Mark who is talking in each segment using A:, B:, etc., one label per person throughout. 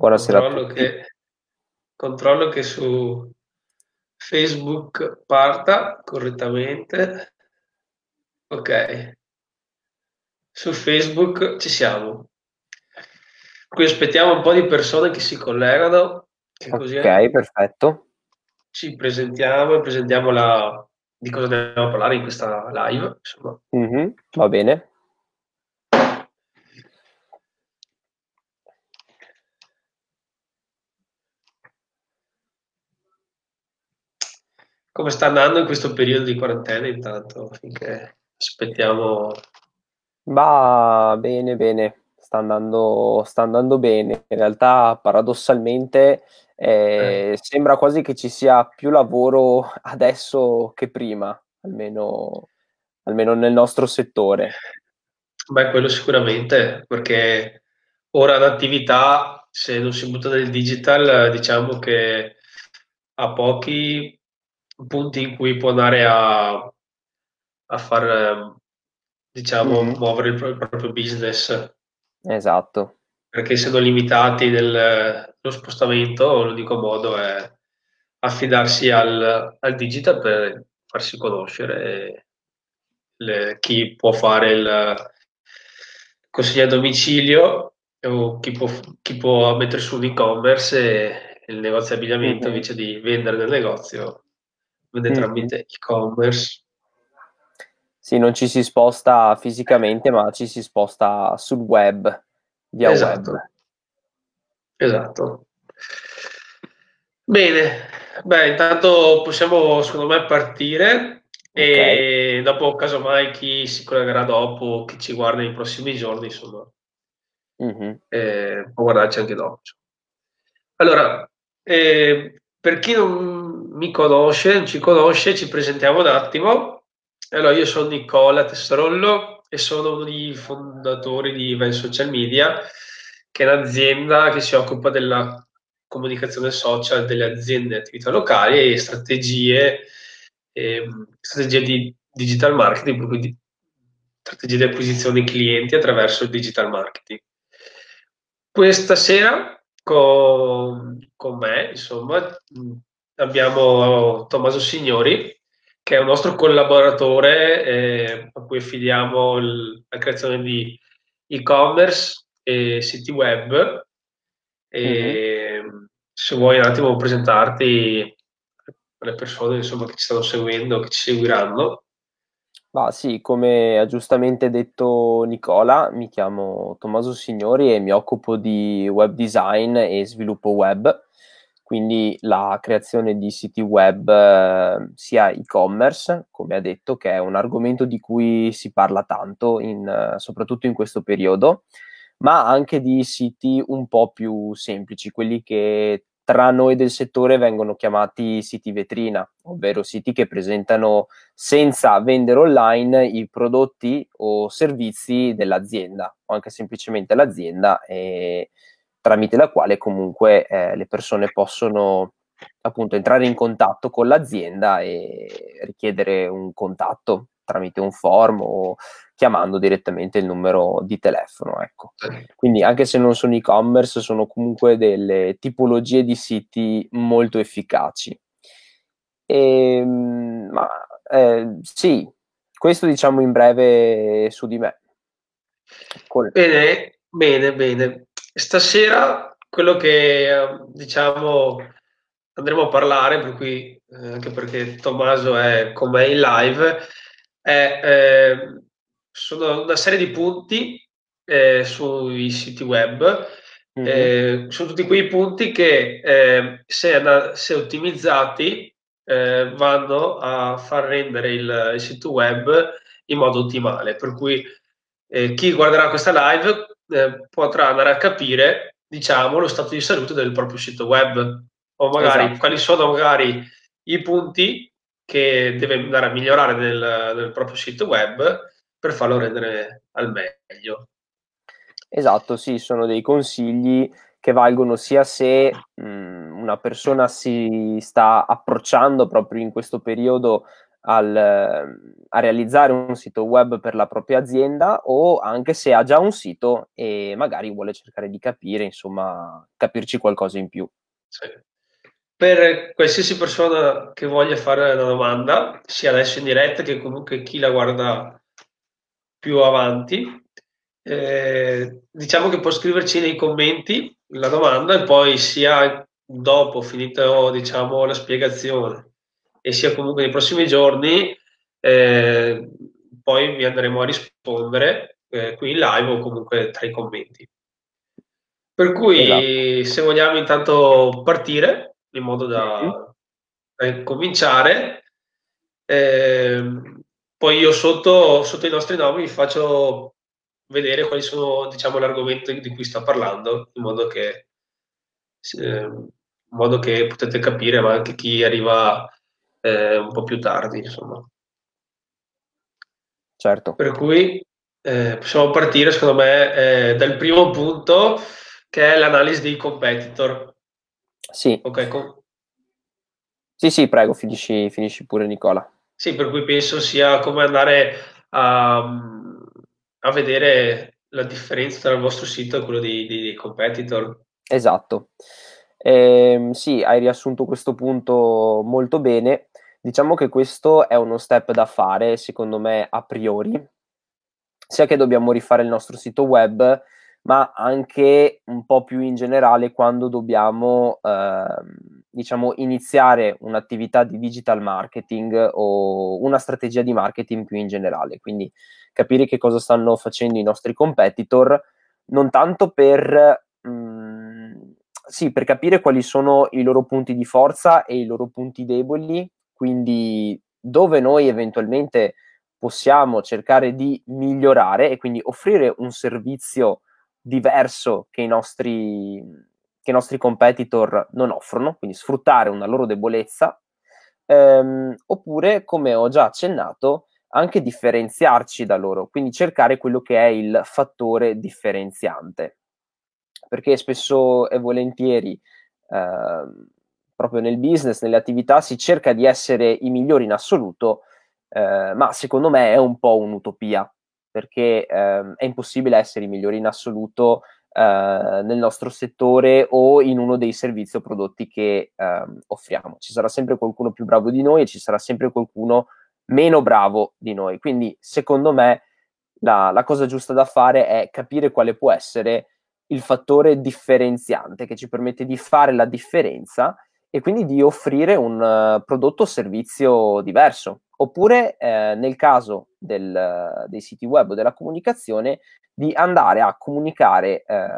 A: Buonasera controllo a tutti. Che, controllo che su Facebook parta correttamente. Ok. Su Facebook ci siamo. Qui aspettiamo un po' di persone che si collegano.
B: Che così ok, perfetto.
A: Ci presentiamo e presentiamo la, di cosa dobbiamo parlare in questa live.
B: Mm-hmm, va bene.
A: Come sta andando in questo periodo di quarantena intanto, finché aspettiamo...
B: Va bene, bene, sta andando, sta andando bene. In realtà, paradossalmente, eh, eh. sembra quasi che ci sia più lavoro adesso che prima, almeno, almeno nel nostro settore.
A: Beh, quello sicuramente, perché ora l'attività, se non si butta nel digital, diciamo che a pochi punti in cui può andare a, a far, diciamo, mm-hmm. muovere il, il proprio business.
B: Esatto.
A: Perché essendo limitati nello spostamento, l'unico modo è affidarsi al, al digital per farsi conoscere le, chi può fare il consiglio a domicilio o chi può, chi può mettere su un e-commerce e il negozio di abbigliamento mm-hmm. invece di vendere nel negozio vende tramite mm. e-commerce.
B: Sì, non ci si sposta fisicamente, ma ci si sposta sul web, via
A: esatto.
B: web.
A: Esatto. Bene, beh, intanto possiamo secondo me partire okay. e dopo casomai chi si collegherà dopo, chi ci guarda nei prossimi giorni, insomma, mm-hmm. eh, può guardarci anche dopo. Allora, eh, per chi non mi conosce, non ci conosce, ci presentiamo un attimo. Allora, io sono Nicola Tesserollo e sono uno dei fondatori di Event Social Media, che è un'azienda che si occupa della comunicazione social delle aziende e attività locali e strategie, eh, strategie di digital marketing, quindi strategie di acquisizione clienti attraverso il digital marketing. Questa sera con, con me, insomma, abbiamo Tommaso Signori, che è un nostro collaboratore eh, a cui affidiamo il, la creazione di e-commerce e siti web. E mm-hmm. Se vuoi un attimo presentarti alle persone insomma, che ci stanno seguendo, che ci seguiranno.
B: Bah, sì, come ha giustamente detto Nicola, mi chiamo Tommaso Signori e mi occupo di web design e sviluppo web quindi la creazione di siti web eh, sia e-commerce, come ha detto, che è un argomento di cui si parla tanto, in, soprattutto in questo periodo, ma anche di siti un po' più semplici, quelli che tra noi del settore vengono chiamati siti vetrina, ovvero siti che presentano senza vendere online i prodotti o servizi dell'azienda o anche semplicemente l'azienda e tramite la quale comunque eh, le persone possono appunto entrare in contatto con l'azienda e richiedere un contatto tramite un form o chiamando direttamente il numero di telefono. Ecco. Quindi anche se non sono e-commerce, sono comunque delle tipologie di siti molto efficaci. E, ehm, ma eh, sì, questo diciamo in breve su di me.
A: Col... Bene, bene, bene. Stasera quello che diciamo andremo a parlare, per cui, eh, anche perché Tommaso è con me in live, è, eh, sono una serie di punti eh, sui siti web. Mm-hmm. sono tutti quei punti che eh, se, se, ottimizzati eh, vanno a far rendere il, il, sito web in modo ottimale. Per cui eh, chi guarderà questa live eh, potrà andare a capire, diciamo, lo stato di salute del proprio sito web o magari esatto. quali sono magari i punti che deve andare a migliorare nel, nel proprio sito web per farlo rendere al meglio.
B: Esatto, sì, sono dei consigli che valgono sia se mh, una persona si sta approcciando proprio in questo periodo al, a realizzare un sito web per la propria azienda o anche se ha già un sito e magari vuole cercare di capire, insomma, capirci qualcosa in più.
A: Sì. Per qualsiasi persona che voglia fare una domanda, sia adesso in diretta che comunque chi la guarda più avanti, eh, diciamo che può scriverci nei commenti la domanda e poi sia dopo finita diciamo, la spiegazione e sia comunque nei prossimi giorni eh, poi vi andremo a rispondere eh, qui in live o comunque tra i commenti. Per cui esatto. se vogliamo intanto partire in modo da, da cominciare, eh, poi io sotto, sotto, i nostri nomi vi faccio vedere quali sono diciamo, l'argomento di cui sto parlando, in modo che, eh, in modo che potete capire, ma anche chi arriva eh, un po' più tardi, insomma.
B: Certo.
A: Per cui eh, possiamo partire, secondo me, eh, dal primo punto, che è l'analisi dei competitor.
B: Sì.
A: Ok, com-
B: sì, sì, prego, finisci, finisci pure Nicola.
A: Sì, per cui penso sia come andare a, a vedere la differenza tra il vostro sito e quello dei, dei, dei competitor.
B: Esatto. Eh, sì, hai riassunto questo punto molto bene. Diciamo che questo è uno step da fare, secondo me, a priori, sia che dobbiamo rifare il nostro sito web, ma anche un po' più in generale quando dobbiamo, eh, diciamo, iniziare un'attività di digital marketing o una strategia di marketing più in generale. Quindi capire che cosa stanno facendo i nostri competitor, non tanto per... Mm, sì, per capire quali sono i loro punti di forza e i loro punti deboli quindi dove noi eventualmente possiamo cercare di migliorare e quindi offrire un servizio diverso che i nostri, che i nostri competitor non offrono, quindi sfruttare una loro debolezza, ehm, oppure, come ho già accennato, anche differenziarci da loro, quindi cercare quello che è il fattore differenziante. Perché spesso e volentieri eh, proprio nel business, nelle attività, si cerca di essere i migliori in assoluto, eh, ma secondo me è un po' un'utopia, perché eh, è impossibile essere i migliori in assoluto eh, nel nostro settore o in uno dei servizi o prodotti che ehm, offriamo. Ci sarà sempre qualcuno più bravo di noi e ci sarà sempre qualcuno meno bravo di noi. Quindi, secondo me, la, la cosa giusta da fare è capire quale può essere il fattore differenziante che ci permette di fare la differenza e quindi di offrire un uh, prodotto o servizio diverso. Oppure, eh, nel caso del, dei siti web o della comunicazione, di andare a comunicare eh,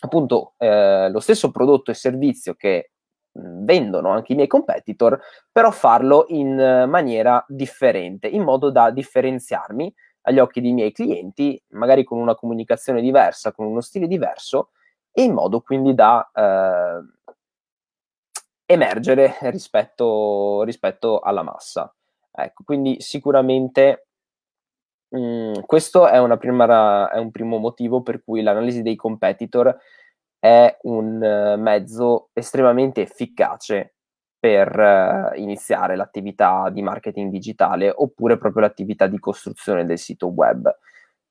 B: appunto eh, lo stesso prodotto e servizio che mh, vendono anche i miei competitor, però farlo in maniera differente, in modo da differenziarmi agli occhi dei miei clienti, magari con una comunicazione diversa, con uno stile diverso, e in modo quindi da eh, emergere rispetto, rispetto alla massa. Ecco, quindi sicuramente mh, mhmm, questo è, prima, è, un primo motivo per cui l'analisi dei competitor è un uh, mezzo estremamente efficace per uh, iniziare l'attività di marketing digitale oppure proprio l'attività di costruzione del sito web.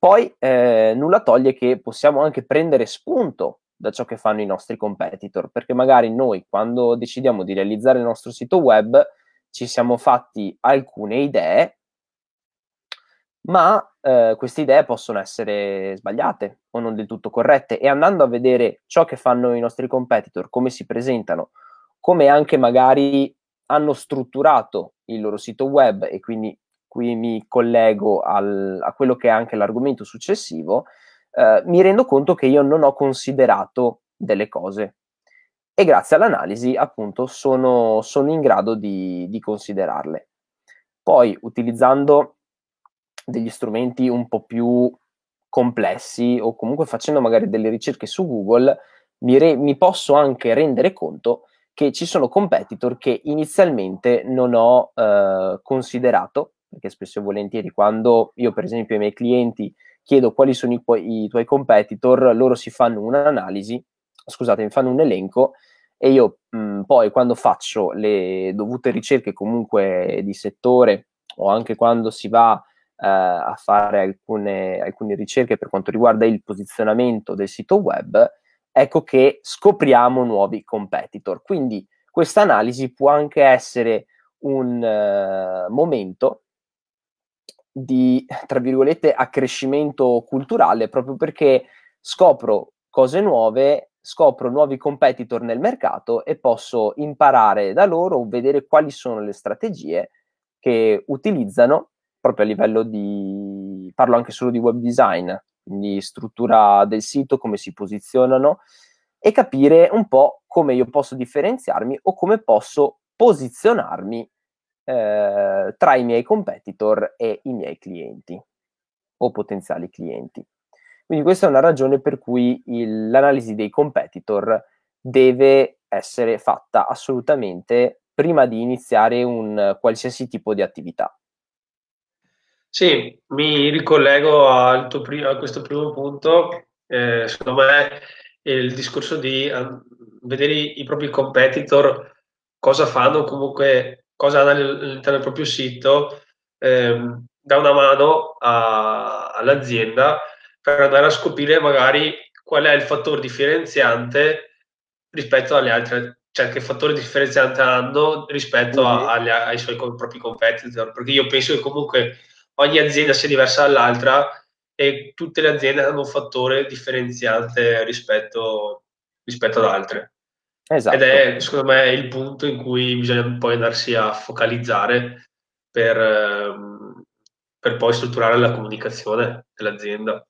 B: Poi eh, nulla toglie che possiamo anche prendere spunto da ciò che fanno i nostri competitor, perché magari noi quando decidiamo di realizzare il nostro sito web ci siamo fatti alcune idee, ma eh, queste idee possono essere sbagliate o non del tutto corrette. E andando a vedere ciò che fanno i nostri competitor, come si presentano, come anche magari hanno strutturato il loro sito web e quindi qui mi collego al, a quello che è anche l'argomento successivo, eh, mi rendo conto che io non ho considerato delle cose e grazie all'analisi appunto sono, sono in grado di, di considerarle. Poi utilizzando degli strumenti un po' più complessi o comunque facendo magari delle ricerche su Google, mi, re- mi, posso anche rendere conto che ci sono competitor che inizialmente non ho eh, considerato, perché spesso e volentieri quando io per esempio ai miei clienti chiedo quali sono i, i tuoi competitor, loro si fanno un'analisi, scusate, mi fanno un elenco e io mh, poi quando faccio le dovute ricerche comunque di settore o anche quando si va eh, a fare alcune, alcune ricerche per quanto riguarda il posizionamento del sito web, ecco che scopriamo nuovi competitor. Quindi questa analisi può anche essere un uh, momento di, tra virgolette, accrescimento culturale, proprio perché scopro cose nuove, scopro nuovi competitor nel mercato e posso imparare da loro, vedere quali sono le strategie che utilizzano proprio a livello di, parlo anche solo di web design, quindi struttura del sito, come si posizionano e capire un po' come io posso differenziarmi o come posso posizionarmi eh, tra i miei competitor e i miei clienti o potenziali clienti. Quindi questa è una ragione per cui il, l'analisi dei competitor deve essere fatta assolutamente prima di iniziare un qualsiasi tipo di attività.
A: Sì, mi ricollego al tuo pri- a questo primo punto. Eh, secondo me il discorso di uh, vedere i, propri competitor cosa fanno, comunque cosa hanno all'interno del proprio sito, ehm, dà una mano a, all'azienda per andare a scoprire magari qual è il fattore differenziante rispetto alle altre, cioè che fattore differenziante hanno rispetto a, agli, ai suoi propri competitor, perché io penso che comunque ogni azienda sia diversa dall'altra e tutte le aziende hanno un fattore differenziante rispetto, rispetto ad altre. Esatto. Ed è secondo me il punto in cui bisogna poi andarsi a focalizzare per, ehm, per poi strutturare la comunicazione dell'azienda.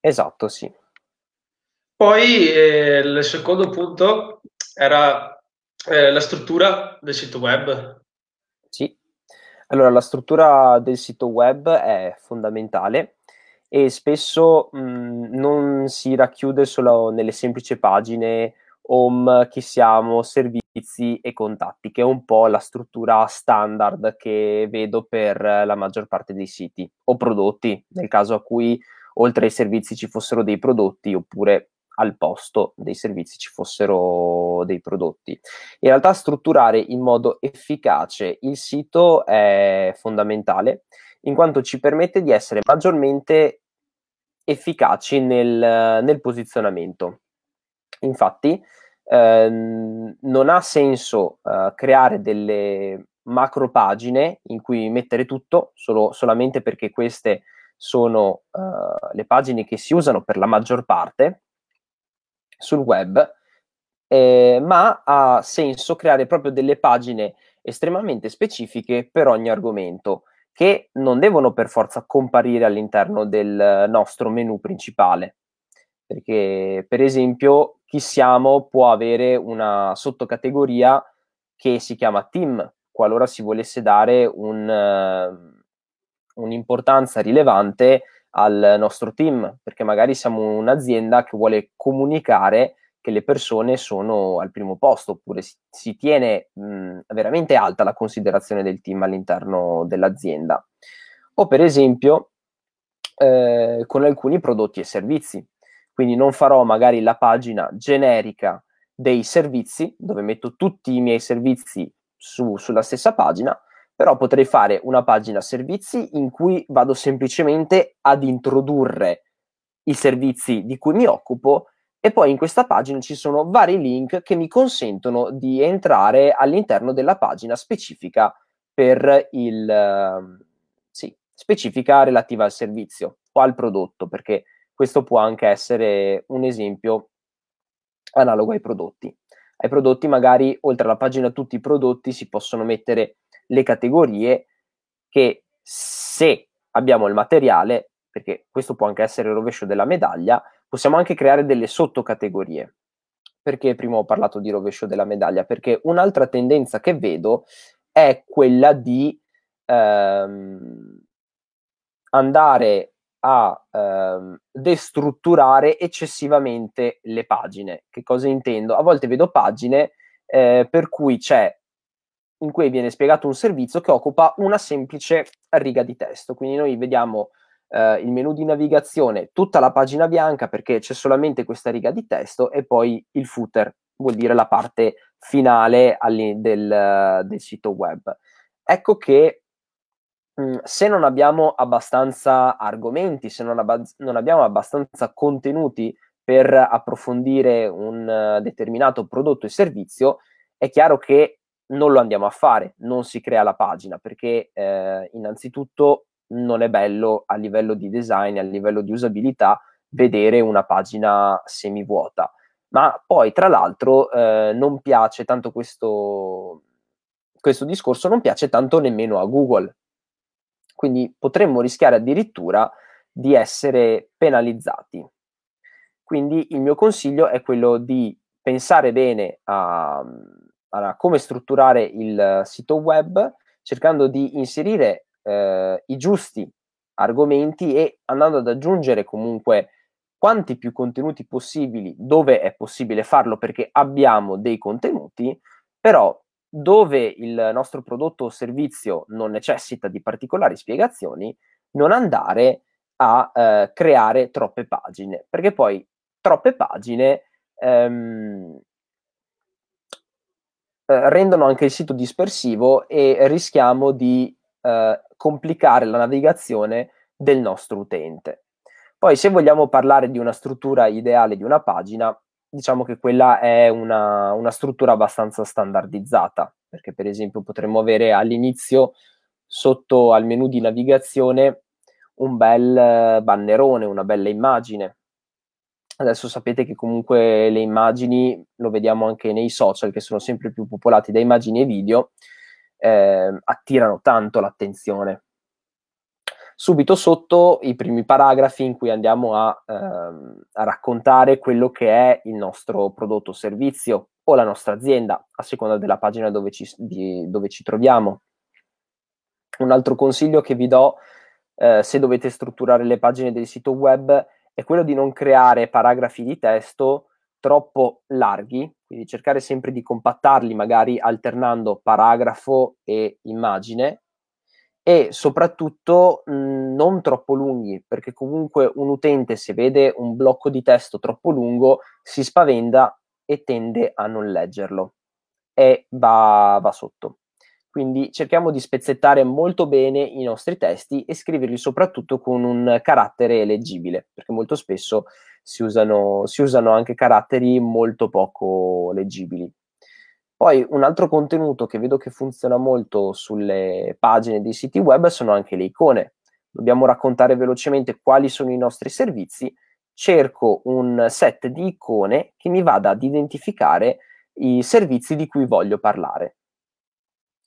B: Esatto, sì.
A: Poi eh, il secondo punto era eh, la struttura del sito web.
B: Sì, allora, la struttura del sito web è fondamentale e spesso mh, non si racchiude solo nelle semplici pagine home, chi siamo, servizi e contatti, che è un po' la struttura standard che vedo per la maggior parte dei siti o prodotti, nel caso a cui oltre ai servizi ci fossero dei prodotti oppure al posto dei servizi ci fossero dei prodotti. In realtà strutturare in modo efficace il sito è fondamentale in quanto ci permette di essere maggiormente efficaci nel, nel posizionamento. Infatti ehm, non ha senso eh, creare delle macro pagine in cui mettere tutto solo, solamente perché queste sono uh, le pagine che si usano per la maggior parte sul web, eh, ma ha senso creare proprio delle pagine estremamente specifiche per ogni argomento che non devono per forza comparire all'interno del nostro menu principale. Perché, per esempio, chi siamo può avere una sottocategoria che si chiama team, qualora si volesse dare un, uh, un'importanza rilevante al nostro team, perché magari siamo un'azienda che vuole comunicare che le persone sono al primo posto, oppure si, si tiene mh, veramente alta la considerazione del team all'interno dell'azienda. O per esempio eh, con alcuni prodotti e servizi. Quindi non farò magari la pagina generica dei servizi, dove metto tutti i miei servizi su, sulla stessa pagina, però potrei fare una pagina servizi in cui vado semplicemente ad introdurre i servizi di cui mi occupo e poi in questa pagina ci sono vari link che mi consentono di entrare all'interno della pagina specifica per il uh, sì, specifica relativa al servizio o al prodotto, perché questo può anche essere un esempio analogo ai prodotti. Ai prodotti magari oltre alla pagina tutti i prodotti si possono mettere le categorie che se abbiamo il materiale, perché questo può anche essere il rovescio della medaglia, possiamo anche creare delle sottocategorie. Perché prima ho parlato di rovescio della medaglia? Perché un'altra tendenza che vedo è quella di ehm, andare a ehm, destrutturare eccessivamente le pagine. Che cosa intendo? A volte vedo pagine eh, per cui c'è in cui viene spiegato un servizio che occupa una semplice riga di testo. Quindi noi vediamo eh, il menu di navigazione, tutta la pagina bianca perché c'è solamente questa riga di testo e poi il footer, vuol dire la parte finale del, del sito web. Ecco che mh, se non abbiamo abbastanza argomenti, se non, abbaz- non abbiamo abbastanza contenuti per approfondire un uh, determinato prodotto e servizio, è chiaro che non lo andiamo a fare, non si crea la pagina, perché eh, innanzitutto non è bello a livello di design, a livello di usabilità, vedere una pagina semivuota. Ma poi, tra l'altro, eh, non piace tanto questo, questo discorso, non piace tanto nemmeno a Google. Quindi potremmo rischiare addirittura di essere penalizzati. Quindi il mio consiglio è quello di pensare bene a, a come strutturare il sito web, cercando di inserire eh, i giusti argomenti e andando ad aggiungere comunque quanti più contenuti possibili dove è possibile farlo perché abbiamo dei contenuti, però dove il nostro prodotto o servizio non necessita di particolari spiegazioni, non andare a eh, creare troppe pagine, perché poi troppe pagine ehm, eh, rendono anche il sito dispersivo e rischiamo di eh, complicare la navigazione del nostro utente. Poi se vogliamo parlare di una struttura ideale di una pagina, diciamo che quella è una, una struttura abbastanza standardizzata, perché per esempio potremmo avere all'inizio sotto al menu di navigazione un bel bannerone, una bella immagine. Adesso sapete che comunque le immagini, lo vediamo anche nei social, che sono sempre più popolati da immagini e video, eh, attirano tanto l'attenzione. Subito sotto i primi paragrafi in cui andiamo a, ehm, a raccontare quello che è il nostro prodotto o servizio o la nostra azienda, a seconda della pagina dove ci, di, dove ci troviamo. Un altro consiglio che vi do eh, se dovete strutturare le pagine del sito web è quello di non creare paragrafi di testo troppo larghi, quindi cercare sempre di compattarli magari alternando paragrafo e immagine e soprattutto mh, non troppo lunghi, perché comunque un utente se vede un blocco di testo troppo lungo si spaventa e tende a non leggerlo e va, va sotto. Quindi cerchiamo di spezzettare molto bene i nostri testi e scriverli soprattutto con un carattere leggibile, perché molto spesso si usano, si usano anche caratteri molto poco leggibili. Poi un altro contenuto che vedo che funziona molto sulle pagine dei siti web sono anche le icone. Dobbiamo raccontare velocemente quali sono i nostri servizi. Cerco un set di icone che mi vada ad identificare i servizi di cui voglio parlare.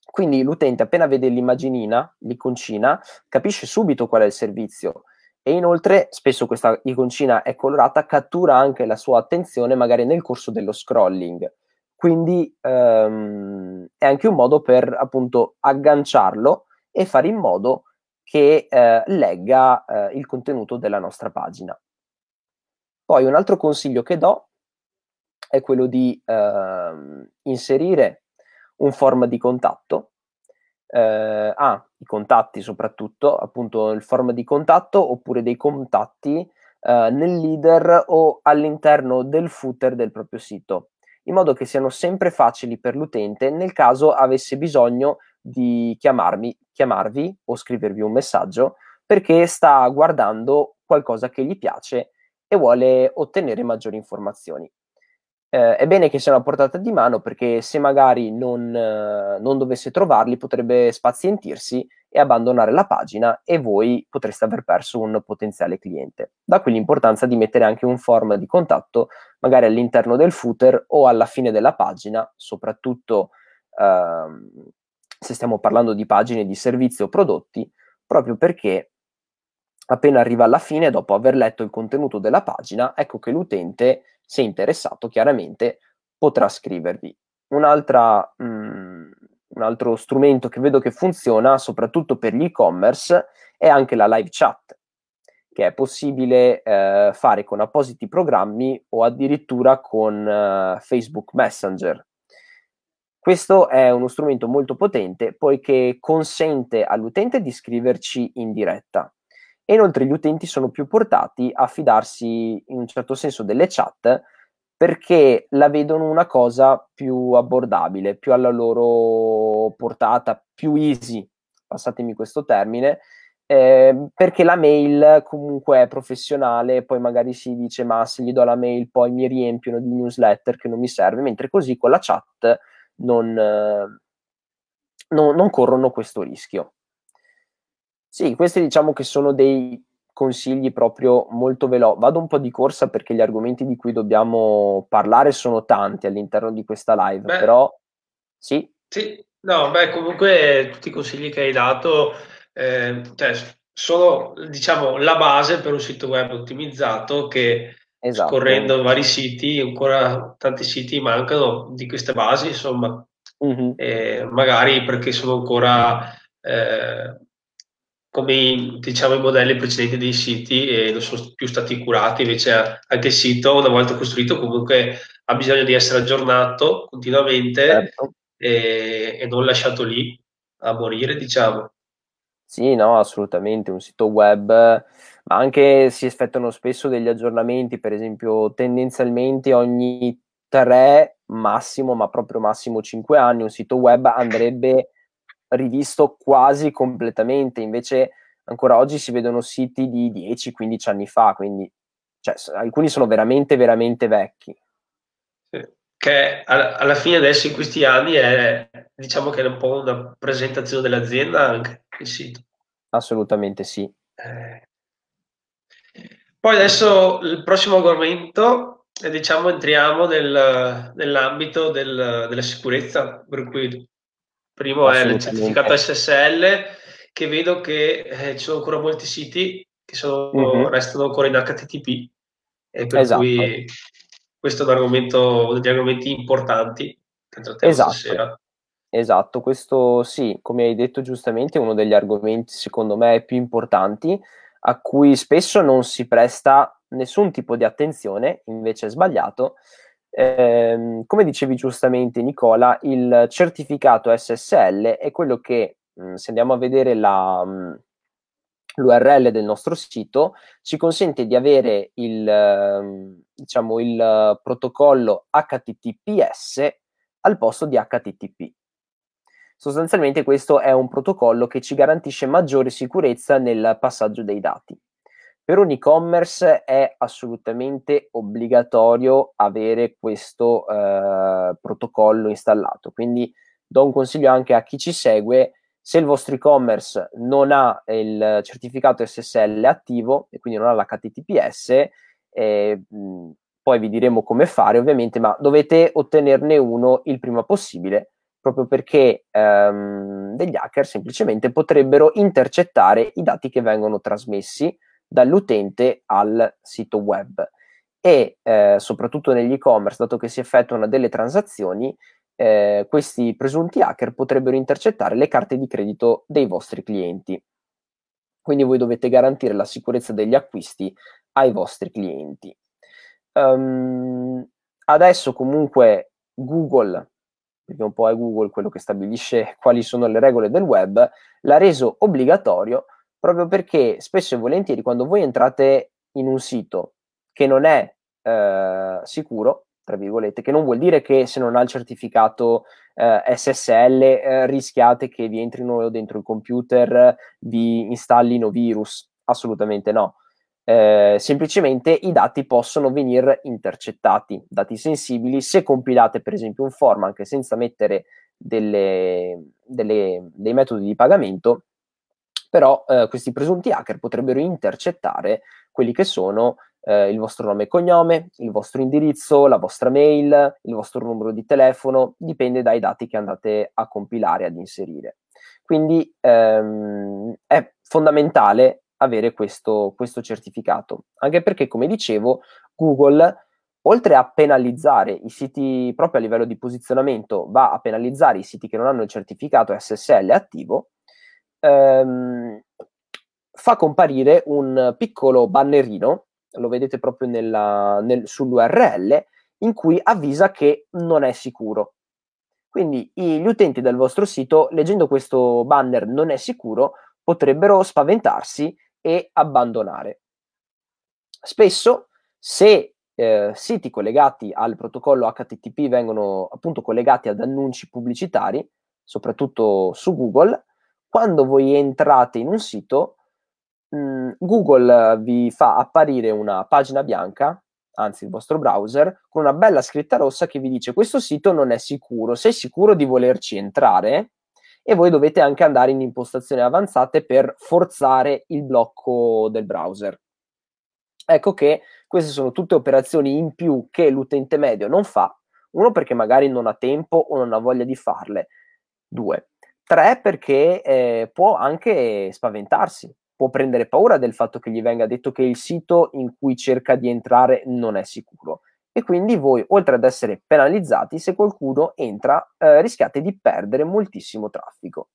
B: Quindi l'utente appena vede l'immaginina, l'iconcina, capisce subito qual è il servizio e inoltre spesso questa iconcina è colorata, cattura anche la sua attenzione magari nel corso dello scrolling quindi ehm, è anche un modo per appunto agganciarlo e fare in modo che eh, legga eh, il contenuto della nostra pagina. Poi un altro consiglio che do è quello di eh, inserire un form di contatto. Eh, ah, i contatti soprattutto, appunto il form di contatto oppure dei contatti eh, nel leader o all'interno del footer del proprio sito in modo che siano sempre facili per l'utente nel caso avesse bisogno di chiamarmi, chiamarvi o scrivervi un messaggio perché sta guardando qualcosa che gli piace e vuole ottenere maggiori informazioni. Eh, è bene che siano a portata di mano perché se magari non, eh, non dovesse trovarli potrebbe spazientirsi e abbandonare la pagina e voi potreste aver perso un potenziale cliente. Da qui l'importanza di mettere anche un form di contatto magari all'interno del footer o alla fine della pagina, soprattutto ehm, se stiamo parlando di pagine di servizi o prodotti, proprio perché appena arriva alla fine, dopo aver letto il contenuto della pagina, ecco che l'utente, se interessato, chiaramente potrà scrivervi. Un'altra mh, mm, un altro strumento che vedo che funziona soprattutto per gli e-commerce è anche la live chat, che è possibile eh, fare con appositi programmi o addirittura con eh, Facebook Messenger. Questo è uno strumento molto potente poiché consente all'utente di scriverci in diretta inoltre gli utenti sono più portati a fidarsi in un certo senso delle chat perché la vedono una cosa più abbordabile, più alla loro portata, più easy, passatemi questo termine, eh, perché la mail comunque è professionale, poi magari si dice ma se gli do la mail poi mi riempiono di newsletter che non mi serve, mentre così con la chat non, eh, non, non corrono questo rischio. Sì, questi diciamo che sono dei consigli proprio molto veloci. Vado un po' di corsa perché gli argomenti di cui dobbiamo parlare sono tanti all'interno di questa live, beh, però sì.
A: Sì, no, beh, comunque tutti i consigli che hai dato eh, cioè, sono diciamo la base per un sito web ottimizzato che esatto. scorrendo vari siti, ancora tanti siti mancano di queste basi, insomma, mm-hmm. eh, magari perché sono ancora eh, come diciamo i modelli precedenti dei siti e non sono più stati curati, invece anche il sito una volta costruito comunque ha bisogno di essere aggiornato continuamente certo. e, e, non lasciato lì a morire, diciamo.
B: Sì, no, assolutamente, un sito web, ma anche si effettuano spesso degli aggiornamenti, per esempio tendenzialmente ogni tre, massimo, ma proprio massimo cinque anni, un sito web andrebbe rivisto quasi completamente, invece ancora oggi si vedono siti di 10-15 anni fa, quindi cioè, alcuni sono veramente, veramente vecchi.
A: Che alla fine adesso in questi anni è, diciamo che è un po' una presentazione dell'azienda anche il sito.
B: Assolutamente sì. Eh.
A: Poi adesso il prossimo argomento, diciamo, entriamo nel, nell'ambito del, della sicurezza, per cui Primo è il certificato SSL, che vedo che eh, ci sono ancora molti siti che sono, mm-hmm. restano ancora in HTTP, e per esatto. cui questo è un argomento, uno degli argomenti importanti che trattiamo esatto. stasera.
B: Esatto, questo sì, come hai detto giustamente, è uno degli argomenti secondo me più importanti a cui spesso non si presta nessun tipo di attenzione, invece è sbagliato, eh, come dicevi giustamente Nicola, il certificato SSL è quello che, mh, mm, se andiamo a vedere la, mh, mm, l'URL del nostro sito, ci consente di avere il, eh, diciamo, il protocollo HTTPS al posto di HTTP. Sostanzialmente questo è un protocollo che ci garantisce maggiore sicurezza nel passaggio dei dati. Per un e-commerce è assolutamente obbligatorio avere questo eh, protocollo installato, quindi do un consiglio anche a chi ci segue, se il vostro e-commerce non ha il certificato SSL attivo e quindi non ha l'HTTPS, eh, poi vi diremo come fare ovviamente, ma dovete ottenerne uno il prima possibile proprio perché ehm, degli hacker semplicemente potrebbero intercettare i dati che vengono trasmessi dall'utente al sito web e eh, soprattutto negli e-commerce, dato che si effettuano delle transazioni, eh, questi presunti hacker potrebbero intercettare le carte di credito dei vostri clienti. Quindi voi dovete garantire la sicurezza degli acquisti ai vostri clienti. Um, adesso comunque Google, perché un po' è Google quello che stabilisce quali sono le regole del web, l'ha reso obbligatorio proprio perché spesso e volentieri quando voi entrate in un sito che non è eh, sicuro, tra virgolette, che non vuol dire che se non ha il certificato eh, SSL eh, rischiate che vi entrino dentro il computer, vi installino virus, assolutamente no. Eh, semplicemente i dati possono venire intercettati, dati sensibili, se compilate per esempio un form anche senza mettere delle, delle, dei metodi di pagamento, però eh, questi presunti hacker potrebbero intercettare quelli che sono eh, il vostro nome e cognome, il vostro indirizzo, la vostra mail, il vostro numero di telefono, dipende dai dati che andate a compilare, ad inserire. Quindi ehm, è fondamentale avere questo, questo certificato, anche perché, come dicevo, Google oltre a penalizzare i siti proprio a livello di posizionamento, va a penalizzare i siti che non hanno il certificato SSL attivo ehm, fa comparire un piccolo bannerino, lo vedete proprio nella, nel, sull'URL, in cui avvisa che non è sicuro. Quindi gli utenti del vostro sito, leggendo questo banner non è sicuro, potrebbero spaventarsi e abbandonare. Spesso, se eh, siti collegati al protocollo HTTP vengono appunto collegati ad annunci pubblicitari, soprattutto su Google. Quando voi entrate in un sito, mh, mm, Google vi fa apparire una pagina bianca, anzi il vostro browser, con una bella scritta rossa che vi dice questo sito non è sicuro, sei sicuro di volerci entrare? E voi dovete anche andare in impostazioni avanzate per forzare il blocco del browser. Ecco che queste sono tutte operazioni in più che l'utente medio non fa, uno perché magari non ha tempo o non ha voglia di farle, due, tre perché eh, può anche spaventarsi, può prendere paura del fatto che gli venga detto che il sito in cui cerca di entrare non è sicuro e quindi voi, oltre ad essere penalizzati, se qualcuno entra, eh, rischiate di perdere moltissimo traffico.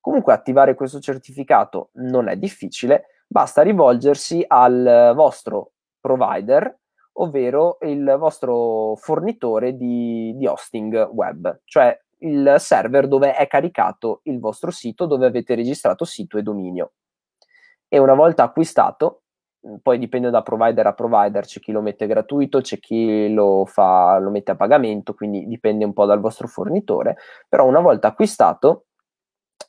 B: Comunque attivare questo certificato non è difficile, basta rivolgersi al vostro provider, ovvero il vostro fornitore di, di hosting web, cioè il server dove è caricato il vostro sito, dove avete registrato sito e dominio. E una volta acquistato, poi dipende da provider a provider, c'è chi lo mette gratuito, c'è chi lo, fa, lo mette a pagamento, quindi dipende un po' dal vostro fornitore, però una volta acquistato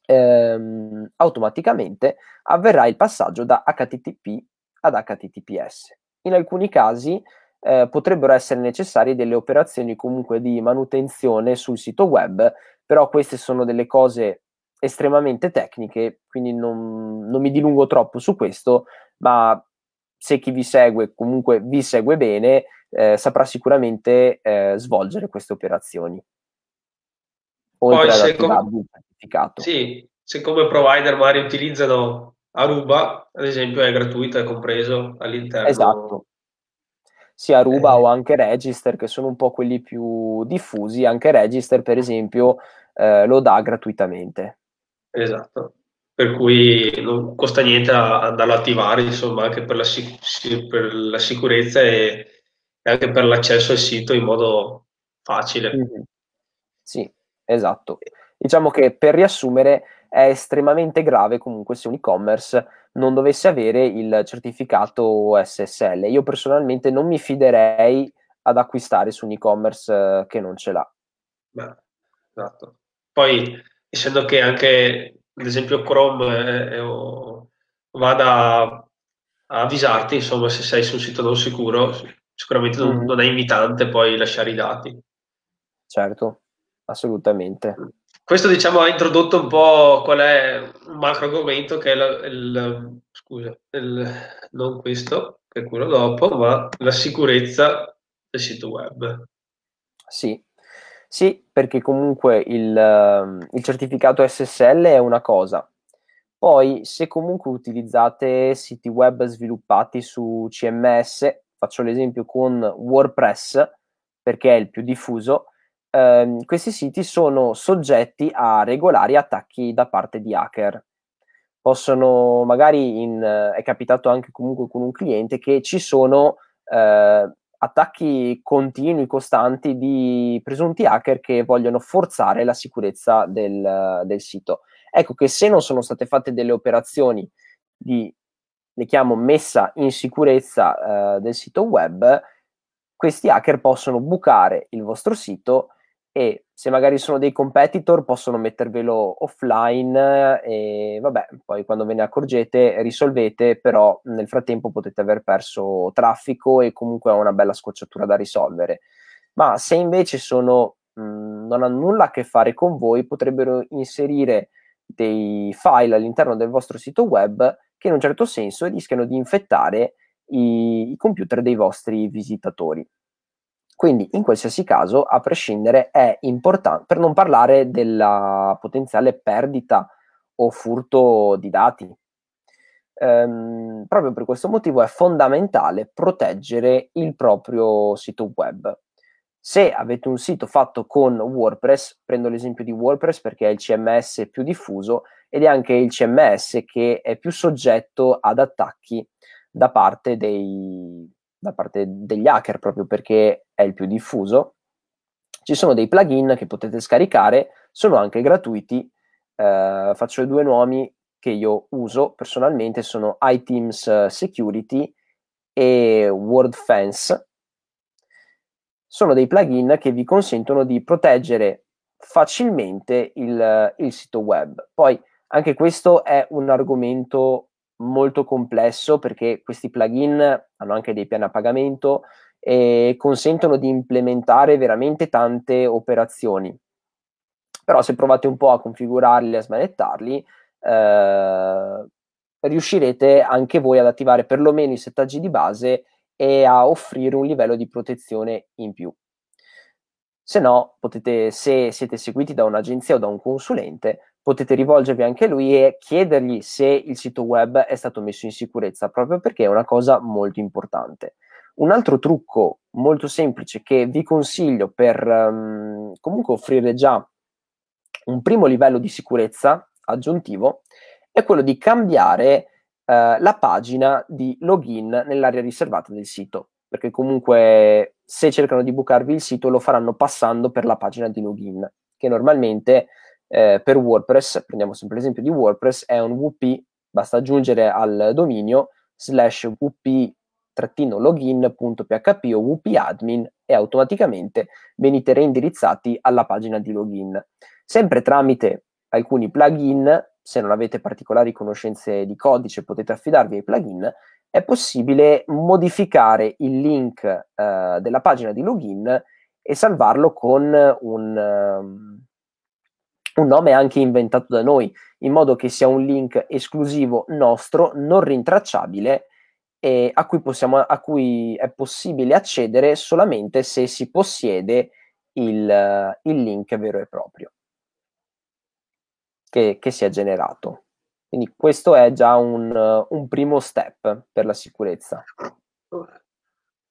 B: ehm, automaticamente avverrà il passaggio da HTTP ad HTTPS. In alcuni casi eh, potrebbero essere necessarie delle operazioni comunque di manutenzione sul sito web, però queste sono delle cose estremamente tecniche, quindi non, non mi dilungo troppo su questo, ma se chi vi segue comunque vi segue bene, eh, saprà sicuramente eh, svolgere queste operazioni.
A: Oltre Poi, se come, certificato. Sì, se come provider magari utilizzano Aruba, ad esempio, è gratuito, è compreso all'interno.
B: Esatto. Sia Aruba eh. o anche Register, che sono un po' quelli più diffusi, anche Register, per esempio, eh, lo dà gratuitamente.
A: Esatto, per cui non costa niente andarlo a attivare, insomma, anche per la, sic- per la sicurezza e, anche per l'accesso al sito in modo facile.
B: Mm-hmm. Sì, esatto. Diciamo che per riassumere è estremamente grave comunque se un e-commerce non dovesse avere il certificato SSL. Io personalmente non mi fiderei ad acquistare su un e-commerce eh, che non ce l'ha.
A: Beh, esatto. Poi, essendo che anche, ad esempio, Chrome eh, eh, vada a avvisarti, insomma, se sei su un sito non sicuro, sicuramente non, mm. non è invitante poi lasciare i dati.
B: Certo, assolutamente. Mm.
A: Questo diciamo ha introdotto un po' qual è un macro argomento che è la, il, scusa, il, non questo, che è quello dopo, ma la sicurezza del sito web.
B: Sì, sì perché comunque il, il certificato SSL è una cosa, poi, se comunque utilizzate siti web sviluppati su CMS, faccio l'esempio con WordPress, perché è il più diffuso, ehm, questi siti sono soggetti a regolari attacchi da parte di hacker. Possono, magari in, è capitato anche comunque con un cliente che ci sono eh, attacchi continui, costanti di presunti hacker che vogliono forzare la sicurezza del, del sito. Ecco che se non sono state fatte delle operazioni di, le chiamo, messa in sicurezza eh, del sito web, questi hacker possono bucare il vostro sito e se magari sono dei competitor possono mettervelo offline e vabbè, poi quando ve ne accorgete risolvete, però nel frattempo potete aver perso traffico e comunque ha una bella scocciatura da risolvere. Ma se invece sono, mh, non hanno nulla a che fare con voi, potrebbero inserire dei file all'interno del vostro sito web che in un certo senso rischiano di infettare i, i computer dei vostri visitatori. Quindi in qualsiasi caso, a prescindere, è importante, per non parlare della potenziale perdita o furto di dati. Ehm, proprio per questo motivo è fondamentale proteggere il proprio sito web. Se avete un sito fatto con WordPress, prendo l'esempio di WordPress perché è il CMS più diffuso ed è anche il CMS che è più soggetto ad attacchi da parte dei, da parte degli hacker proprio perché è il più diffuso. Ci sono dei plugin che potete scaricare, sono anche gratuiti. Eh, faccio due nomi che io uso personalmente, sono iTeams Security e WordFence. sono dei plugin che vi consentono di proteggere facilmente il, il sito web. Poi anche questo è un argomento molto complesso perché questi plugin hanno anche dei piani a pagamento e consentono di implementare veramente tante operazioni. Però se provate un po' a configurarli a smanettarli, eh, riuscirete anche voi ad attivare perlomeno i settaggi di base e a offrire un livello di protezione in più. Se no, potete, se siete seguiti da un'agenzia o da un consulente, potete rivolgervi anche a lui e chiedergli se il sito web è stato messo in sicurezza, proprio perché è una cosa molto importante. Un altro trucco molto semplice che vi consiglio per um, comunque offrire già un primo livello di sicurezza aggiuntivo è quello di cambiare uh, la pagina di login nell'area riservata del sito, perché comunque se cercano di bucarvi il sito lo faranno passando per la pagina di login, che normalmente eh, per WordPress, prendiamo sempre l'esempio di WordPress, è un WP, basta aggiungere al dominio slash WP login.php o wp-admin e automaticamente venite reindirizzati alla pagina di login. Sempre tramite alcuni plugin, se non avete particolari conoscenze di codice potete affidarvi ai plugin, è possibile modificare il link uh, della pagina di login e salvarlo con un, um, un nome anche inventato da noi, in modo che sia un link esclusivo nostro, non rintracciabile e a cui, possiamo, a cui è possibile accedere solamente se si possiede il, il link vero e proprio che, che, si è generato. Quindi questo è già un, un primo step per la sicurezza.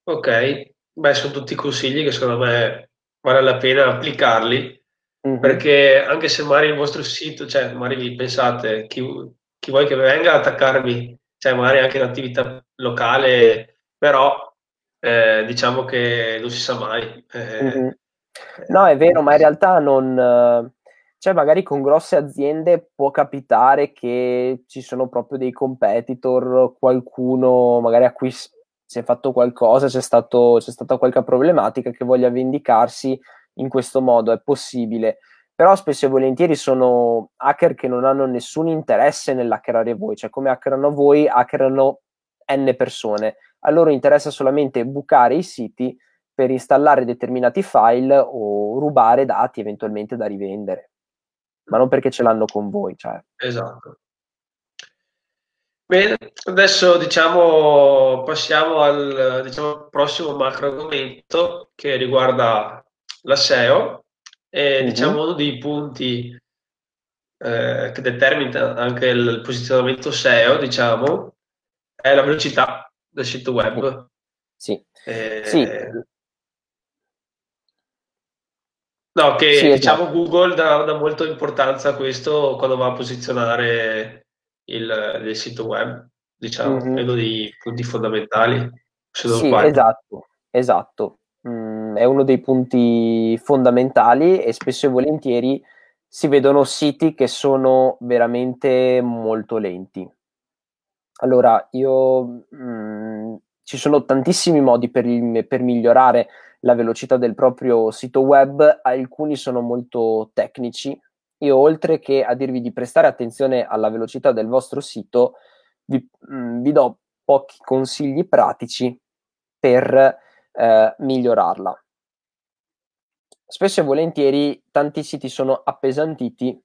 A: Ok, beh, sono tutti consigli che secondo me vale la pena applicarli, mm-hmm. perché anche se magari il vostro sito, cioè magari vi pensate chi, chi vuoi che venga ad attaccarmi cioè magari anche l'attività locale, però eh, diciamo che non si sa mai. Eh,
B: mm-hmm. No, è vero, ma in realtà non... Cioè, magari con grosse aziende può capitare che ci sono proprio dei competitor, qualcuno magari a cui si è fatto qualcosa, c'è, stato, c'è stata qualche problematica che voglia vendicarsi in questo modo, è possibile però spesso e volentieri sono hacker che non hanno nessun interesse nell'hackerare voi, cioè come hackerano voi, hackerano n persone. A loro interessa solamente bucare i siti per installare determinati file o rubare dati eventualmente da rivendere, ma non perché ce l'hanno con voi. Cioè.
A: Esatto. Bene, adesso diciamo passiamo al diciamo, prossimo macro argomento che riguarda la SEO e mm-hmm. diciamo uno dei punti eh, che determina anche il posizionamento SEO, diciamo, è la velocità del sito web.
B: Sì. Eh, sì.
A: No, che sì, diciamo esatto. Google dà, dà molta importanza a questo quando va a posizionare il, il sito web, diciamo, mm-hmm. è uno dei punti fondamentali.
B: sì, esatto, esatto mh, è uno dei punti fondamentali e spesso e volentieri si vedono siti che sono veramente molto lenti. Allora, io mh, ci sono tantissimi modi per, il, per migliorare la velocità del proprio sito web, alcuni sono molto tecnici. Io, oltre che a dirvi di prestare attenzione alla velocità del vostro sito, vi, mh, vi do pochi consigli pratici per eh, migliorarla. Spesso e volentieri tanti siti sono appesantiti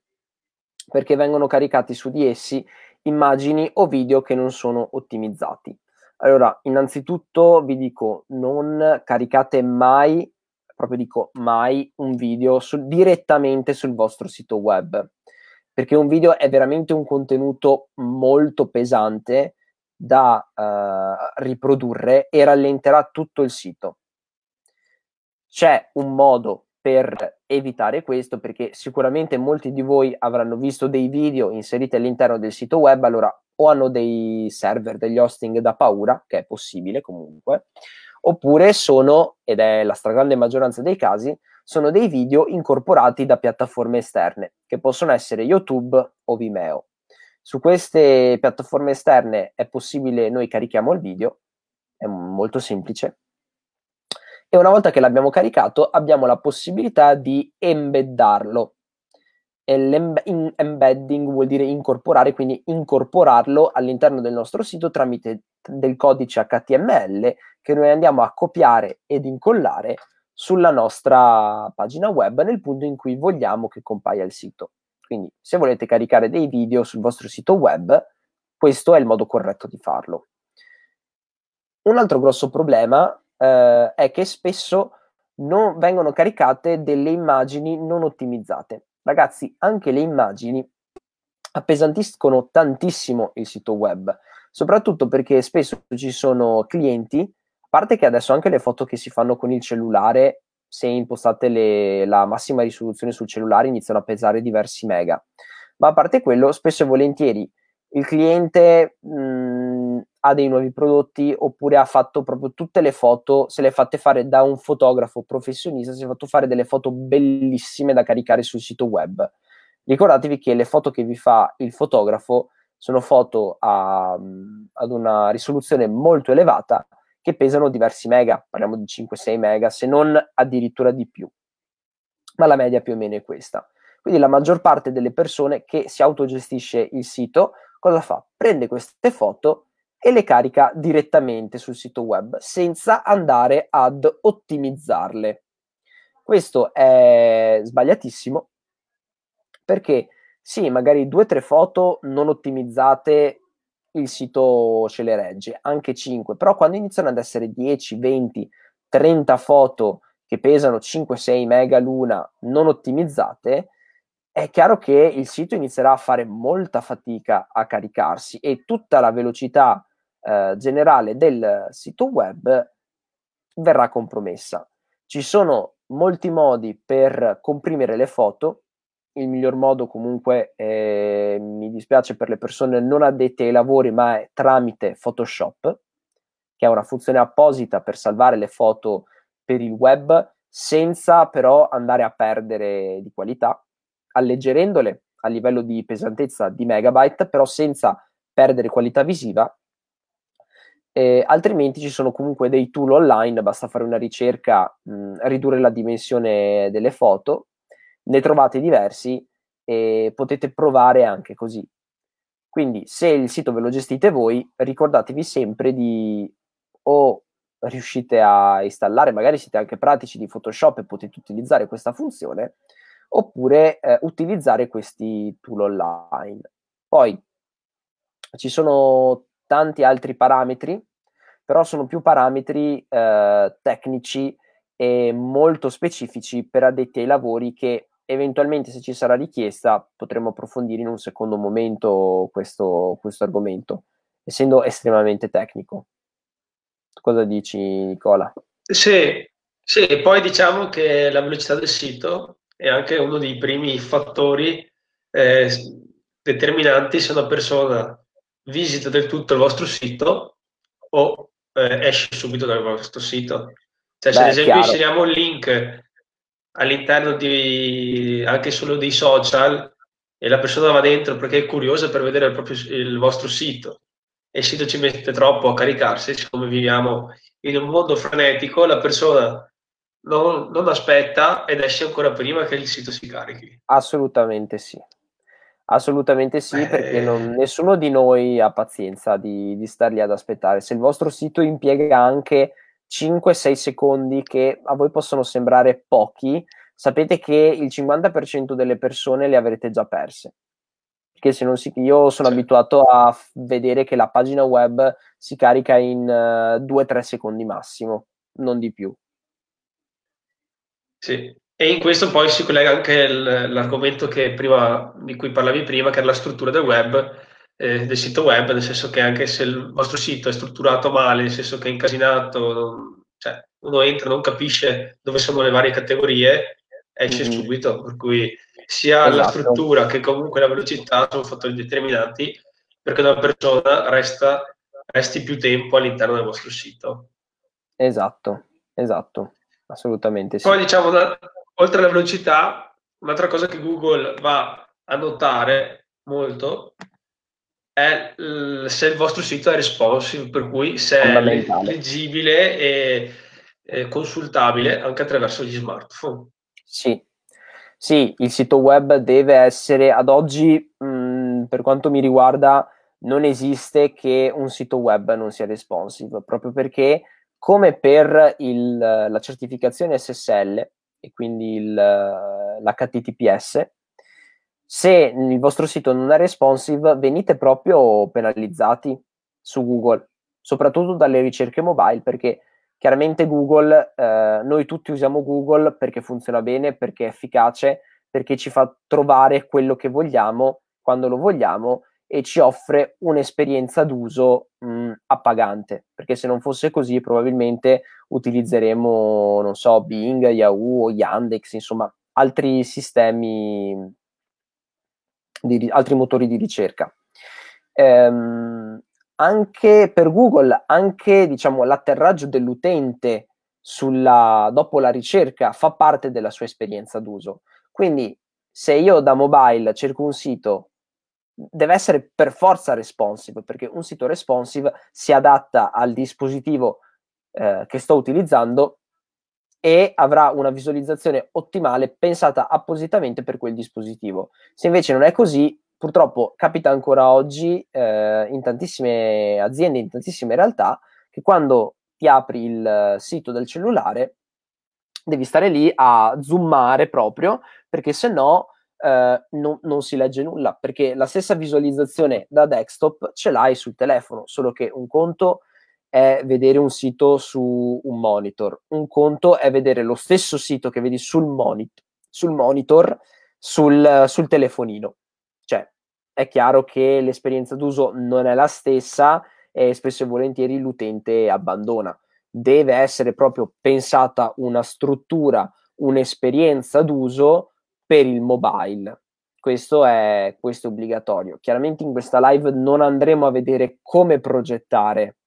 B: perché vengono caricati su di essi immagini o video che non sono ottimizzati. Allora, innanzitutto vi dico, non caricate mai, proprio dico mai, un video sul, direttamente sul vostro sito web, perché un video è veramente un contenuto molto pesante da uh, riprodurre e rallenterà tutto il sito. C'è un modo per evitare questo perché sicuramente molti di voi avranno visto dei video inseriti all'interno del sito web, allora o hanno dei server, degli hosting da paura, che è possibile comunque, oppure sono, ed è la stragrande maggioranza dei casi, sono dei video incorporati da piattaforme esterne, che possono essere YouTube o Vimeo. Su queste piattaforme esterne è possibile, noi carichiamo il video, è molto semplice, e una volta che l'abbiamo caricato abbiamo la possibilità di embeddarlo. E l'embedding vuol dire incorporare, quindi incorporarlo all'interno del nostro sito tramite del codice HTML che noi andiamo a copiare ed incollare sulla nostra pagina web nel punto in cui vogliamo che compaia il sito. Quindi se volete caricare dei video sul vostro sito web, questo è il modo corretto di farlo. Un altro grosso problema eh, è che spesso non vengono caricate delle immagini non ottimizzate. Ragazzi, anche le immagini appesantiscono tantissimo il sito web, soprattutto perché spesso ci sono clienti, a parte che adesso anche le foto che si fanno con il cellulare, se impostate le, la massima risoluzione sul cellulare, iniziano a pesare diversi mega. Ma a parte quello, spesso e volentieri il cliente mh, ha dei nuovi prodotti oppure ha fatto proprio tutte le foto, se le fatte fare da un fotografo professionista, si è fatto fare delle foto bellissime da caricare sul sito web. Ricordatevi che le foto che vi fa il fotografo sono foto a, ad una risoluzione molto elevata che pesano diversi mega, parliamo di 5-6 mega, se non addirittura di più. Ma la media più o meno è questa. Quindi la maggior parte delle persone che si autogestisce il sito, cosa fa? Prende queste foto e le carica direttamente sul sito web senza andare ad ottimizzarle. Questo è sbagliatissimo perché sì, magari due o tre foto non ottimizzate il sito ce le regge, anche 5, però quando iniziano ad essere 10, 20, 30 foto che pesano 5-6 mega l'una non ottimizzate, è chiaro che il sito inizierà a fare molta fatica a caricarsi e tutta la velocità eh, generale del sito web verrà compromessa. Ci sono molti modi per comprimere le foto. Il miglior modo comunque, eh, mi dispiace per le persone non addette ai lavori, ma è tramite Photoshop, che è una funzione apposita per salvare le foto per il web senza però andare a perdere di qualità, alleggerendole a livello di pesantezza di megabyte, però senza perdere qualità visiva. Eh, altrimenti ci sono comunque dei tool online, basta fare una ricerca, mh, ridurre la dimensione delle foto, ne trovate diversi e potete provare anche così. Quindi se il sito ve lo gestite voi, ricordatevi sempre di o riuscite a installare, magari siete anche pratici di Photoshop e potete utilizzare questa funzione, oppure eh, utilizzare questi tool online. Poi ci sono tanti altri parametri però sono più parametri eh, tecnici e molto specifici per addetti ai lavori che eventualmente se ci sarà richiesta potremo approfondire in un secondo momento questo, questo argomento, essendo estremamente tecnico. Cosa dici Nicola?
A: Sì, sì, poi diciamo che la velocità del sito è anche uno dei primi fattori eh, determinanti se una persona visita del tutto il vostro sito o eh, esce subito dal vostro sito. Cioè, se ad esempio chiaro. inseriamo un link all'interno di anche solo dei social e la persona va dentro perché è curiosa per vedere il, proprio, il vostro sito e il sito ci mette troppo a caricarsi, siccome viviamo in un mondo frenetico, la persona non, non aspetta ed esce ancora prima che il sito si carichi.
B: Assolutamente sì. Assolutamente sì, perché non, nessuno di noi ha pazienza di, di star lì ad aspettare. Se il vostro sito impiega anche 5-6 secondi che a voi possono sembrare pochi, sapete che il 50% delle persone le avrete già perse. Perché se non si, io sono abituato a vedere che la pagina web si carica in uh, eh, 2-3 secondi massimo, non di più.
A: Sì, e in questo poi si collega anche l'argomento prima, di cui parlavi prima, che è la struttura del web, eh, del sito web, nel senso che anche se il vostro sito è strutturato male, nel senso che è incasinato, cioè, uno entra, non capisce dove sono le varie categorie, esce mm-hmm. subito, per cui sia esatto. la struttura che comunque la velocità sono fattori determinanti perché una persona resta, resti più tempo all'interno del vostro sito.
B: Esatto, esatto, assolutamente sì.
A: Poi diciamo, oltre alla velocità, un'altra cosa che Google va a notare molto è se il vostro sito è responsive, per cui se è leggibile e eh, consultabile anche attraverso gli smartphone.
B: Sì, sì, il sito web deve essere ad oggi, mh, mm, per quanto mi riguarda, non esiste che un sito web non sia responsive, proprio perché come per il, la certificazione SSL e quindi il, l'HTTPS, se il vostro sito non è responsive, venite proprio penalizzati su Google, soprattutto dalle ricerche mobile, perché chiaramente Google, eh, noi tutti usiamo Google perché funziona bene, perché è efficace, perché ci fa trovare quello che vogliamo quando lo vogliamo e ci offre un'esperienza d'uso mh, appagante, perché se non fosse così probabilmente utilizzeremo, non so, Bing, Yahoo o Yandex, insomma, altri sistemi, di, altri motori di ricerca. Ehm, anche per Google, anche diciamo, l'atterraggio dell'utente sulla, dopo la ricerca fa parte della sua esperienza d'uso. Quindi se io da mobile cerco un sito deve essere per forza responsive, perché un sito responsive si adatta al dispositivo eh, che sto utilizzando e avrà una visualizzazione ottimale pensata appositamente per quel dispositivo. Se invece non è così, purtroppo capita ancora oggi eh, in tantissime aziende, in tantissime realtà, che quando ti apri il sito del cellulare devi stare lì a zoomare proprio, perché se no eh, non, non, si legge nulla, perché la stessa visualizzazione da desktop ce l'hai sul telefono, solo che un conto è vedere un sito su un monitor, un conto è vedere lo stesso sito che vedi sul, moni- sul monitor sul, sul telefonino. Cioè, è chiaro che l'esperienza d'uso non è la stessa e spesso e volentieri l'utente abbandona. Deve essere proprio pensata una struttura, un'esperienza d'uso per il mobile. Questo è, questo è obbligatorio. Chiaramente in questa live non andremo a vedere come progettare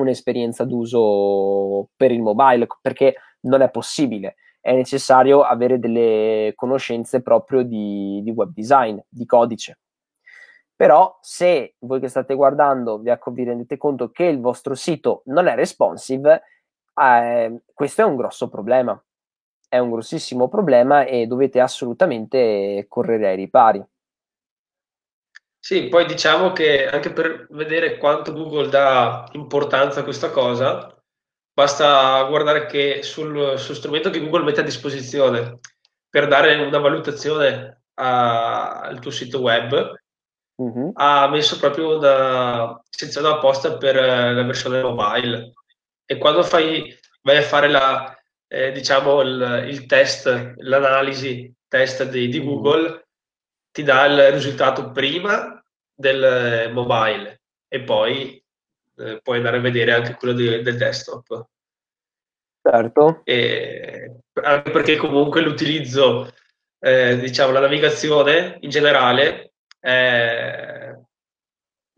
B: un'esperienza d'uso per il mobile perché non è possibile. È necessario avere delle conoscenze proprio di, di web design, di codice. Però se voi che state guardando vi, vi rendete conto che il vostro sito non è responsive, eh, questo è un grosso problema è un grossissimo problema e dovete assolutamente correre ai ripari.
A: Sì, poi diciamo che anche per vedere quanto Google dà importanza a questa cosa, basta guardare che sul, sul strumento che Google mette a disposizione per dare una valutazione a, al tuo sito web, uh-huh. ha messo proprio una sezione apposta per la versione mobile. E quando fai, vai a fare la, eh, diciamo il, il, test, l'analisi test di, di, mm. Google ti dà il risultato prima del mobile e poi eh, puoi andare a vedere anche quello di, del desktop.
B: Certo.
A: E, anche perché comunque l'utilizzo, eh, diciamo, la navigazione in generale è,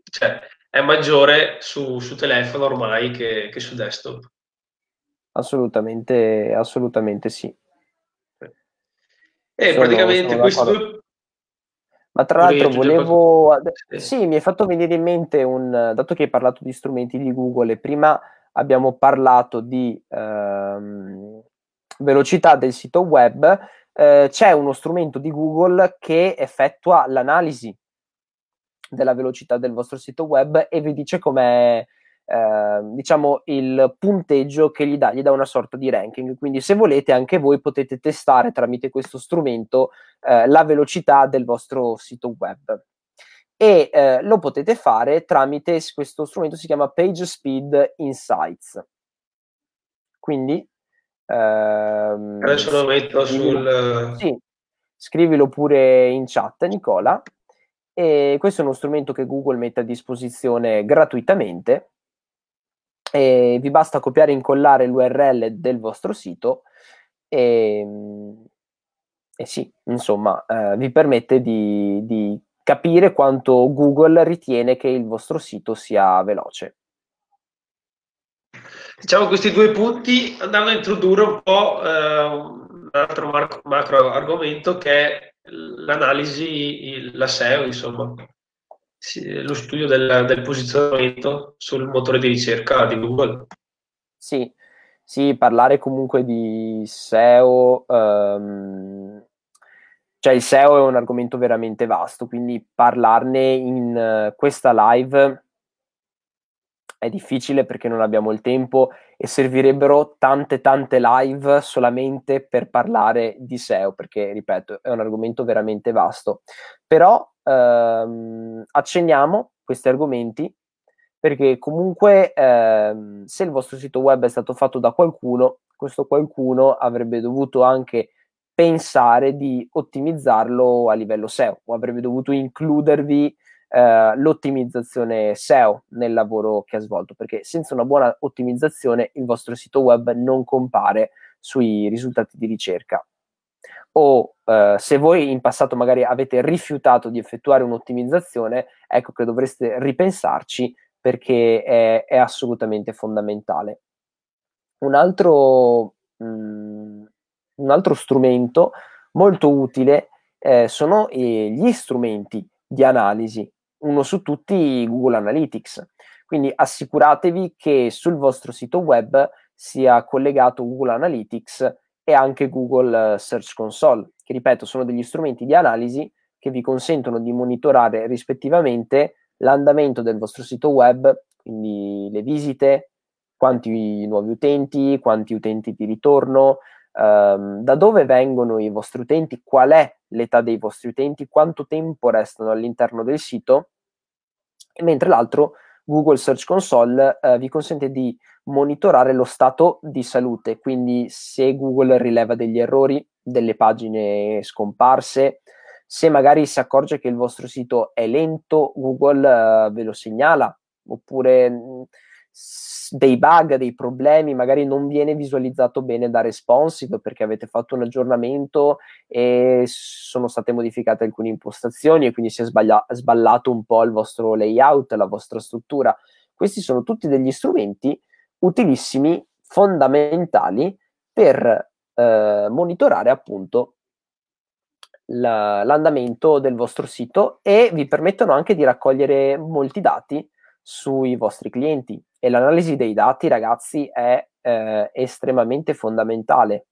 A: cioè, è maggiore su, su, telefono ormai che, che su desktop.
B: Assolutamente, assolutamente sì.
A: E eh, sono, praticamente sono questo...
B: Ma tra l'altro volevo... Sì. sì, mi è fatto venire in mente un... Dato che hai parlato di strumenti di Google e prima abbiamo parlato di ehm, velocità del sito web, eh, c'è uno strumento di Google che effettua l'analisi della velocità del vostro sito web e vi dice com'è Ehm, diciamo il punteggio che gli dà, gli dà una sorta di ranking. Quindi, se volete, anche voi potete testare tramite questo strumento eh, la velocità del vostro sito web. E eh, lo potete fare tramite questo strumento, si chiama Page Speed Insights. Quindi
A: ehm, adesso lo metto sul
B: sì, scrivilo pure in chat, Nicola. E questo è uno strumento che Google mette a disposizione gratuitamente e vi basta copiare e incollare l'URL del vostro sito e, e sì, insomma, eh, vi permette di, di capire quanto Google ritiene che il vostro sito sia veloce.
A: Diciamo questi due punti andando a introdurre un po' eh, un altro macro, macro argomento che è l'analisi, la SEO, insomma lo studio del, del, posizionamento sul motore di ricerca di Google.
B: Sì, Sì, parlare comunque di SEO, um, cioè il SEO è un argomento veramente vasto, quindi parlarne in uh, questa live è difficile perché non abbiamo il tempo e servirebbero tante tante live solamente per parlare di SEO, perché ripeto, è un argomento veramente vasto. Però um, accenniamo questi argomenti perché comunque ehm, se il vostro sito web è stato fatto da qualcuno, questo qualcuno avrebbe dovuto anche pensare di ottimizzarlo a livello SEO o avrebbe dovuto includervi eh, l'ottimizzazione SEO nel lavoro che ha svolto, perché senza una buona ottimizzazione il vostro sito web non compare sui risultati di ricerca. O eh, se voi in passato magari avete rifiutato di effettuare un'ottimizzazione, ecco che dovreste ripensarci perché è, è assolutamente fondamentale. Un altro, mh, mm, un altro, strumento molto utile eh, sono eh, gli strumenti di analisi, uno su tutti Google Analytics. Quindi assicuratevi che sul vostro sito web sia collegato Google Analytics e anche Google Search Console, che ripeto sono degli strumenti di analisi che vi consentono di monitorare rispettivamente l'andamento del vostro sito web, quindi le visite, quanti nuovi utenti, quanti utenti di ritorno, ehm, da dove vengono i vostri utenti, qual è l'età dei vostri utenti, quanto tempo restano all'interno del sito, mentre l'altro Google Search Console eh, vi consente di monitorare lo stato di salute, quindi se Google rileva degli errori, delle pagine scomparse, se magari si accorge che il vostro sito è lento, Google uh, ve lo segnala, oppure mm, dei bug, dei problemi, magari non viene visualizzato bene da responsive perché avete fatto un aggiornamento e sono state modificate alcune impostazioni e quindi si è sbaglia- sballato un po' il vostro layout, la vostra struttura. Questi sono tutti degli strumenti utilissimi, fondamentali per eh, monitorare appunto la, l'andamento del vostro sito e vi permettono anche di raccogliere molti dati sui vostri clienti e l'analisi dei dati ragazzi è eh, estremamente fondamentale.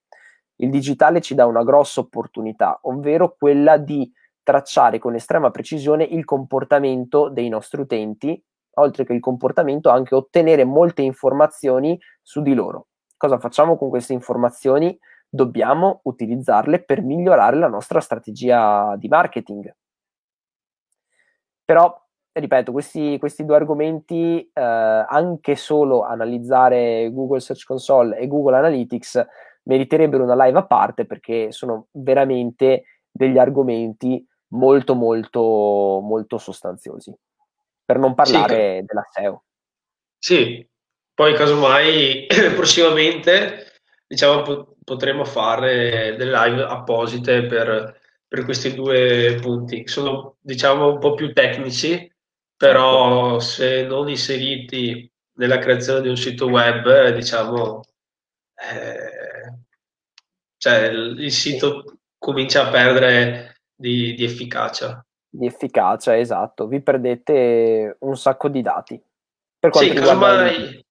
B: Il digitale ci dà una grossa opportunità, ovvero quella di tracciare con estrema precisione il comportamento dei nostri utenti, oltre che il comportamento anche ottenere molte informazioni su di loro. Cosa facciamo con queste informazioni? dobbiamo utilizzarle per migliorare la nostra strategia di marketing. Però, ripeto, questi, questi due argomenti, eh, anche solo analizzare Google Search Console e Google Analytics, meriterebbero una live a parte perché sono veramente degli argomenti molto, molto, molto sostanziosi. Per non parlare sì, della SEO.
A: Sì, poi casomai prossimamente diciamo potremmo fare delle live apposite per, per questi due punti. Sono diciamo un po' più tecnici, però certo. se non inseriti nella creazione di un sito web, diciamo, eh, cioè il, il sito comincia a perdere di, di efficacia.
B: Di efficacia, esatto. Vi perdete un sacco di dati.
A: Per quanto sì, casomai,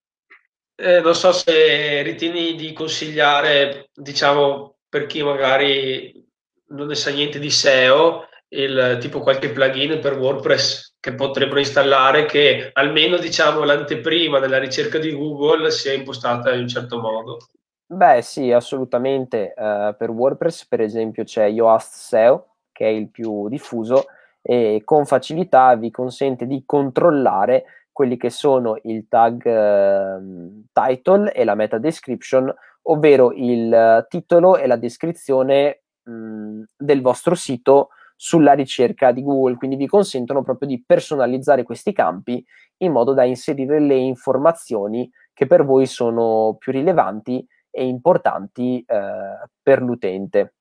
A: eh, non so se ritieni di consigliare, diciamo, per chi magari non ne sa niente di SEO, il, tipo qualche plugin per WordPress che potrebbero installare che almeno diciamo l'anteprima della ricerca di Google sia impostata in un certo modo.
B: Beh sì, assolutamente. Uh, per WordPress per esempio c'è Yoast SEO che è il più diffuso e con facilità vi consente di controllare quelli che sono il tag eh, title e la meta description, ovvero il titolo e la descrizione mh, del vostro sito sulla ricerca di Google, quindi vi consentono proprio di personalizzare questi campi in modo da inserire le informazioni che per voi sono più rilevanti e importanti eh, per l'utente.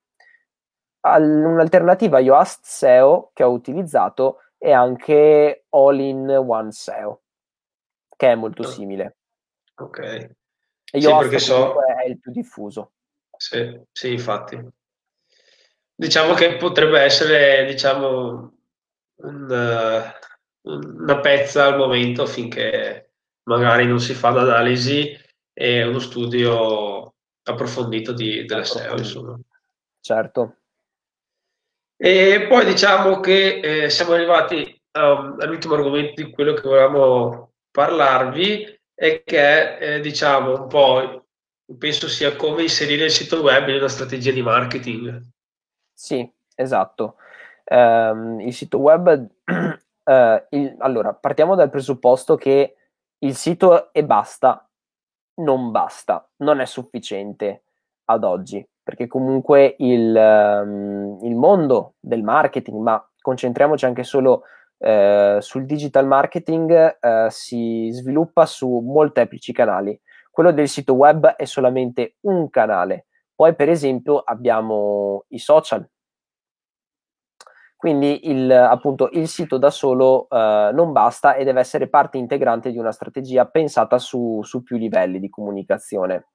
B: All- un'alternativa Yoast SEO che ho utilizzato è anche All-in-One SEO che è molto ah. simile.
A: Ok.
B: E io sì, so... è il più diffuso.
A: Sì, sì, infatti. Diciamo che potrebbe essere, diciamo, un, una pezza al momento finché magari non si fa l'analisi e uno studio approfondito di, delle SEO, insomma.
B: Certo.
A: E poi diciamo che eh, siamo arrivati um, all'ultimo argomento di quello che volevamo parlarvi e che è, eh, diciamo, un po', penso sia come inserire il sito web in una strategia di marketing.
B: Sì, esatto. Um, il sito web, uh, il, allora, partiamo dal presupposto che il sito e basta, non basta, non è sufficiente ad oggi perché comunque il, um, il mondo del marketing, ma concentriamoci anche solo eh, sul digital marketing, eh, si sviluppa su molteplici canali. Quello del sito web è solamente un canale. Poi, per esempio, abbiamo i social. Quindi il, appunto, il sito da solo eh, non basta e deve essere parte integrante di una strategia pensata su, su più livelli di comunicazione.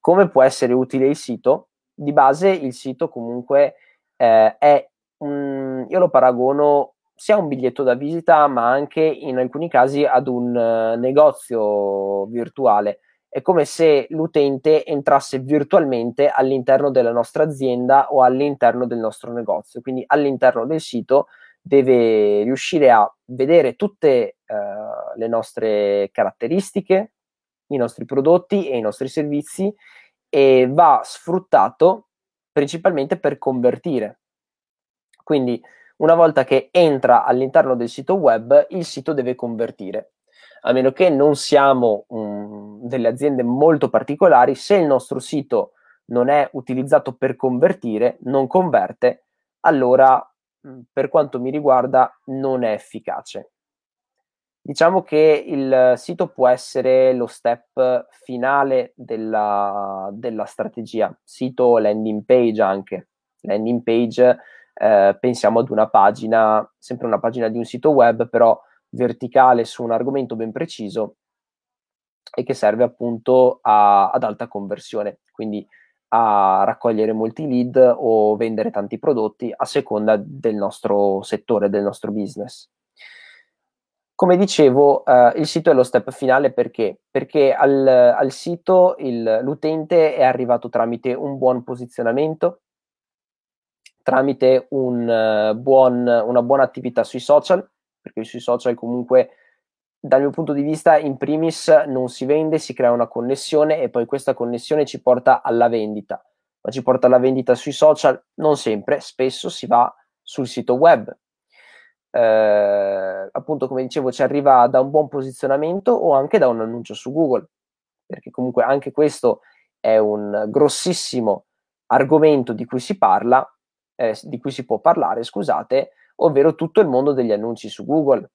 B: Come può essere utile il sito? di base il sito comunque eh, è, un, io lo paragono sia a un biglietto da visita, ma anche in alcuni casi ad un uh, negozio virtuale. È come se l'utente entrasse virtualmente all'interno della nostra azienda o all'interno del nostro negozio. Quindi all'interno del sito deve riuscire a vedere tutte uh, le nostre caratteristiche, i nostri prodotti e i nostri servizi e va sfruttato principalmente per convertire. Quindi una volta che entra all'interno del sito web, il sito deve convertire. A meno che non siamo um, delle aziende molto particolari, se il nostro sito non è utilizzato per convertire, non converte, allora per quanto mi riguarda non è efficace. Diciamo che il sito può essere lo step finale della, della strategia, sito landing page anche. Landing page, eh, pensiamo ad una pagina, sempre una pagina di un sito web, però verticale su un argomento ben preciso e che serve appunto a, ad alta conversione, quindi a raccogliere molti lead o vendere tanti prodotti a seconda del nostro settore, del nostro business. Come dicevo, eh, il sito è lo step finale perché? Perché al, al sito il, l'utente è arrivato tramite un buon posizionamento, tramite un, uh, buon, una buona attività sui social, perché sui social comunque dal mio punto di vista in primis non si vende, si crea una connessione e poi questa connessione ci porta alla vendita. Ma ci porta alla vendita sui social? Non sempre, spesso si va sul sito web, eh, appunto come dicevo ci arriva da un buon posizionamento o anche da un annuncio su Google, perché comunque anche questo è un grossissimo argomento di cui si parla, eh, di cui si può parlare, scusate, ovvero tutto il mondo degli annunci su Google,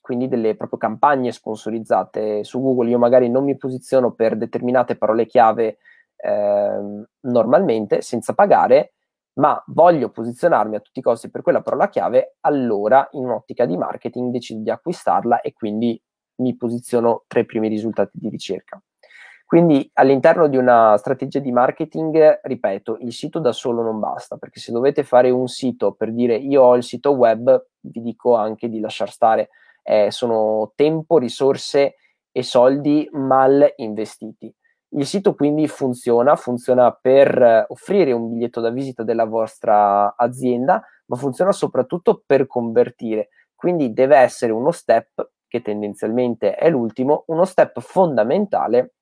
B: quindi delle proprio campagne sponsorizzate su Google. Io magari non mi posiziono per determinate parole chiave eh, normalmente senza pagare, ma voglio posizionarmi a tutti i costi per quella parola chiave, allora in un'ottica di marketing decido di acquistarla e quindi mi posiziono tra i primi risultati di ricerca. Quindi all'interno di una strategia di marketing, ripeto, il sito da solo non basta, perché se dovete fare un sito per dire io ho il sito web, vi dico anche di lasciar stare, eh, sono tempo, risorse e soldi mal investiti. Il sito quindi funziona, funziona per offrire un biglietto da visita della vostra azienda, ma funziona soprattutto per convertire. Quindi deve essere uno step, che tendenzialmente è l'ultimo, uno step fondamentale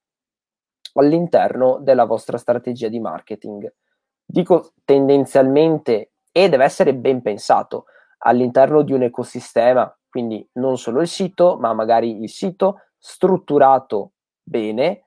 B: all'interno della vostra strategia di marketing. Dico tendenzialmente e deve essere ben pensato all'interno di un ecosistema, quindi non solo il sito, ma magari il sito strutturato bene,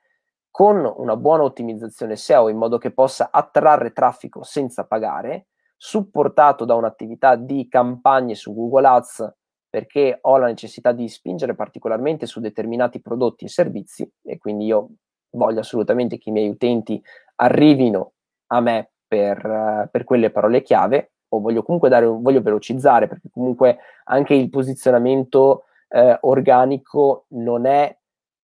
B: con una buona ottimizzazione SEO in modo che possa attrarre traffico senza pagare, supportato da un'attività di campagne su Google Ads perché ho la necessità di spingere particolarmente su determinati prodotti e servizi e quindi io voglio assolutamente che i miei utenti arrivino a me per, per quelle parole chiave o voglio comunque dare, voglio velocizzare perché comunque anche il posizionamento eh, organico non è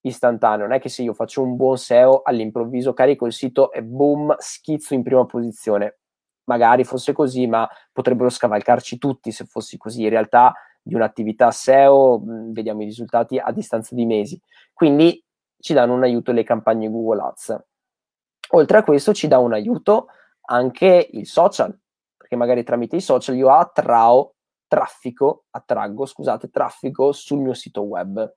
B: istantaneo, non è che se io faccio un buon SEO all'improvviso carico il sito e boom, schizzo in prima posizione. Magari fosse così, ma potrebbero scavalcarci tutti se fossi così. In realtà di un'attività SEO mh, vediamo i risultati a distanza di mesi. Quindi ci danno un aiuto le campagne Google Ads. Oltre a questo ci dà un aiuto anche il social, perché magari tramite i social io attrao traffico, attraggo, scusate, traffico sul mio sito web.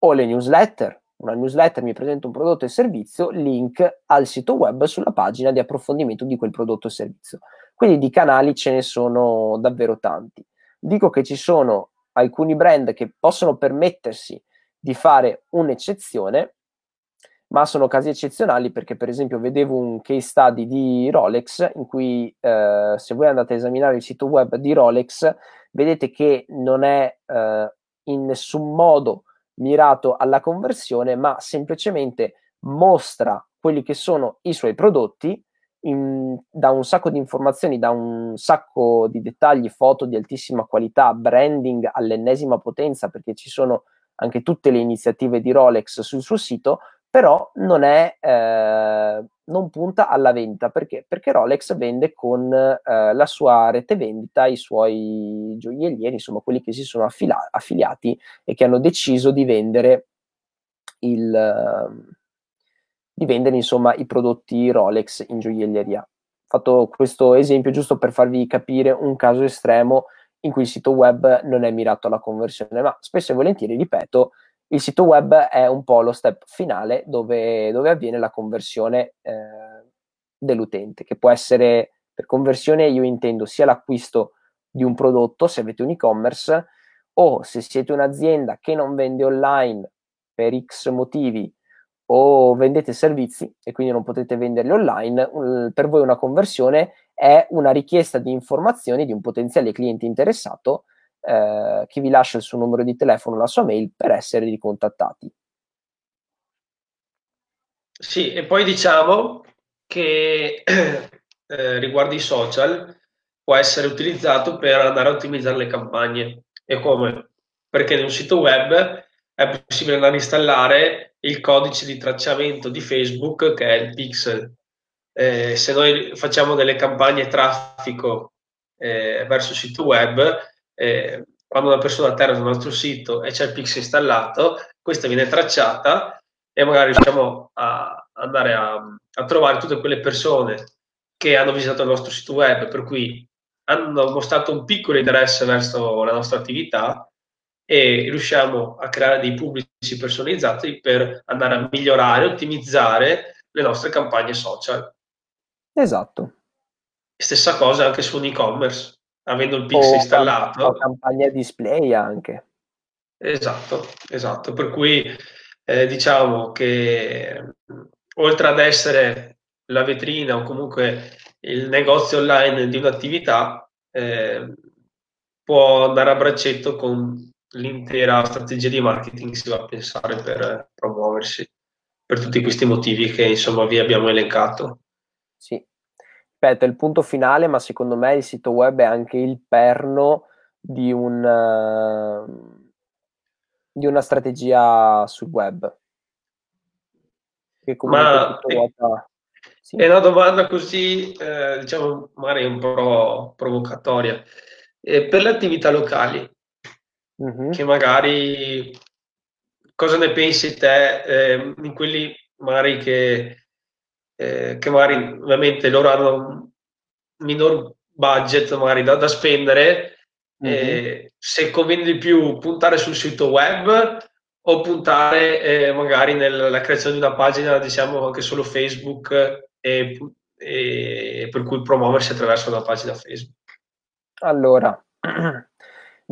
B: O le newsletter, una newsletter mi presenta un prodotto e servizio, link al sito web sulla pagina di approfondimento di quel prodotto e servizio. Quindi di canali ce ne sono davvero tanti. Dico che ci sono alcuni brand che possono permettersi di fare un'eccezione, ma sono casi eccezionali perché per esempio vedevo un case study di Rolex in cui eh, se voi andate a esaminare il sito web di Rolex vedete che non è eh, in nessun modo mirato alla conversione, ma semplicemente mostra quelli che sono i suoi prodotti, in, da un sacco di informazioni, da un sacco di dettagli, foto di altissima qualità, branding all'ennesima potenza, perché ci sono anche tutte le iniziative di Rolex sul suo sito, però non, è, eh, non punta alla vendita. Perché? Perché Rolex vende con eh, la sua rete vendita i suoi gioiellieri, insomma quelli che si sono affila- affiliati e che hanno deciso di vendere, il, di vendere insomma, i prodotti Rolex in gioielleria. Ho fatto questo esempio giusto per farvi capire un caso estremo in cui il sito web non è mirato alla conversione, ma spesso e volentieri, ripeto, il sito web è un po' lo step finale dove, dove avviene la conversione eh, dell'utente, che può essere per conversione io intendo sia l'acquisto di un prodotto se avete un e-commerce o se siete un'azienda che non vende online per X motivi o vendete servizi e quindi non potete venderli online, per voi una conversione è una richiesta di informazioni di un potenziale cliente interessato eh, che vi lascia il suo numero di telefono, la sua mail per essere ricontattati.
A: Sì, e poi diciamo che eh, riguardo i social può essere utilizzato per andare a ottimizzare le campagne. E come? Perché in un sito web è possibile andare a installare il codice di tracciamento di Facebook che è il pixel. Eh, se noi facciamo delle campagne traffico eh, verso il sito web, eh, quando una persona atterra sul nostro sito e c'è il Pix installato, questa viene tracciata e magari riusciamo a andare a, a trovare tutte quelle persone che hanno visitato il nostro sito web, per cui hanno mostrato un piccolo interesse verso la nostra attività e riusciamo a creare dei pubblici personalizzati per andare a migliorare, ottimizzare le nostre campagne social.
B: Esatto.
A: Stessa cosa anche su un e-commerce avendo il Pix installato.
B: O campagna display anche.
A: Esatto, esatto. Per cui eh, diciamo che oltre ad essere la vetrina o comunque il negozio online di un'attività, eh, può andare a braccetto con l'intera strategia di marketing si va a pensare per promuoversi per tutti questi motivi che insomma vi abbiamo elencato.
B: Sì, ripeto, è il punto finale, ma secondo me il sito web è anche il perno di, un, uh, di una strategia sul web.
A: Che ma è, vuota... sì. è, una domanda così, eh, diciamo, magari un po' provocatoria. Eh, per le attività locali, mm-hmm. che magari cosa ne pensi te eh, in quelli magari che eh, che magari ovviamente loro hanno un minor budget magari da, da spendere, mm-hmm. eh, se conviene di più puntare sul sito web o puntare eh, magari nella creazione di una pagina, diciamo anche solo Facebook, e, e per cui promuoversi attraverso una pagina Facebook.
B: Allora,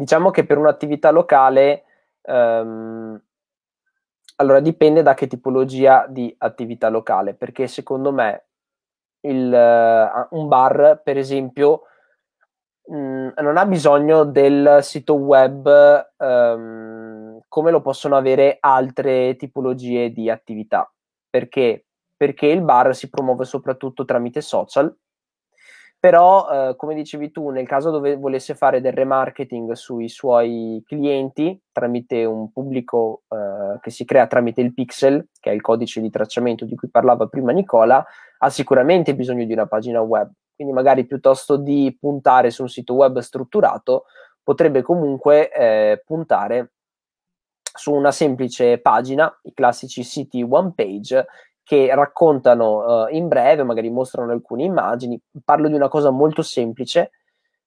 B: diciamo che per un'attività locale um, allora dipende da che tipologia di attività locale, perché secondo me il, uh, un bar, per esempio, mh, mm, non ha bisogno del sito web um, come lo possono avere altre tipologie di attività. Perché? Perché il bar si promuove soprattutto tramite social però eh, come dicevi tu nel caso dove volesse fare del remarketing sui suoi clienti tramite un pubblico eh, che si crea tramite il pixel che è il codice di tracciamento di cui parlava prima Nicola ha sicuramente bisogno di una pagina web. Quindi magari piuttosto di puntare su un sito web strutturato potrebbe comunque eh, puntare su una semplice pagina, i classici siti one page, che raccontano uh, in breve, magari mostrano alcune immagini. Parlo di una cosa molto semplice,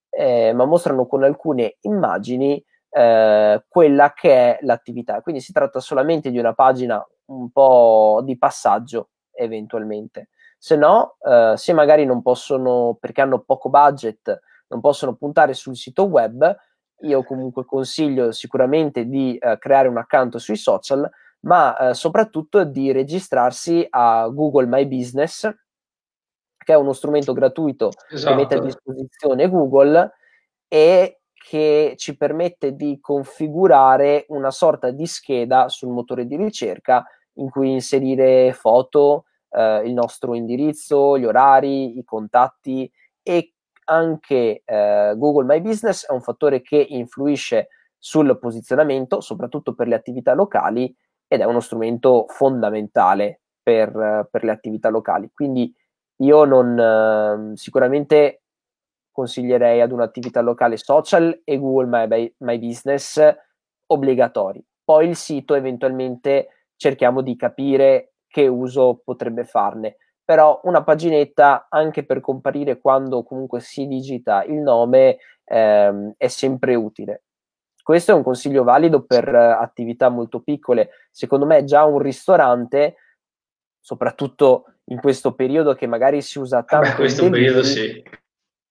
B: eh, ma mostrano con alcune immagini eh, quella che è l'attività. Quindi si tratta solamente di una pagina un po' di passaggio, eventualmente. Se no, eh, se magari non possono, perché hanno poco budget, non possono puntare sul sito web, io comunque consiglio sicuramente di eh, creare un account sui social, ma eh, soprattutto di registrarsi a Google My Business, che è uno strumento gratuito esatto. che mette a esatto. disposizione Google e che ci permette di configurare una sorta di scheda sul motore di ricerca in cui inserire foto, eh, il nostro indirizzo, gli orari, i contatti e anche eh, Google My Business è un fattore che influisce sul posizionamento, soprattutto per le attività locali, ed è uno strumento fondamentale per, per le attività locali. Quindi io non eh, sicuramente consiglierei ad un'attività locale social e Google My, My Business obbligatori. Poi il sito eventualmente cerchiamo di capire che uso potrebbe farne però una paginetta anche per comparire quando comunque si digita il nome ehm, è sempre utile. Questo è un consiglio valido per uh, attività molto piccole. Secondo me già un ristorante, soprattutto in questo periodo che magari si usa tanto. In
A: questo periodo sì.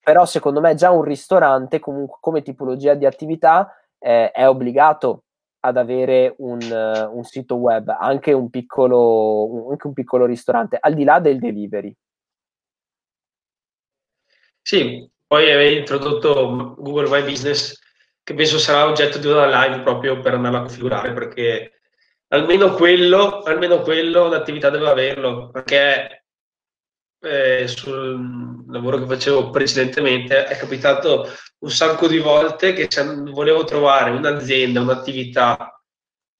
B: Però secondo me già un ristorante comunque come tipologia di attività eh, è obbligato ad avere un, uh, un sito web, anche un, piccolo, un, anche un piccolo ristorante, al di là del delivery.
A: Sì, poi avevi introdotto Google My Business, che penso sarà oggetto di una live proprio per andarla a configurare, perché almeno quello, almeno quello l'attività deve averlo, perché eh, sul lavoro che facevo precedentemente è capitato un sacco di volte che volevo trovare un'azienda, un'attività,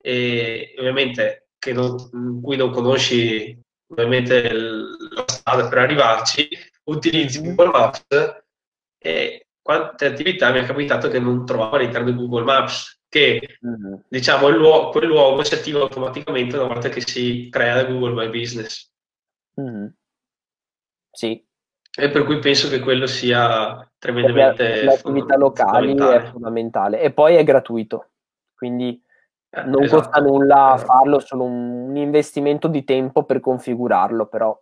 A: e ovviamente che non, in cui non conosci ovviamente la strada per arrivarci, utilizzi Google Maps e quante attività mi è capitato che non trovavo all'interno di Google Maps, che mm-hmm. diciamo luogo, quel luogo si attiva automaticamente una volta che si crea Google My Business.
B: Mm-hmm. Sì.
A: E per cui penso che quello sia tremendamente
B: le attività locali è fondamentale e poi è gratuito quindi eh, non esatto. costa nulla esatto. farlo solo un investimento di tempo per configurarlo però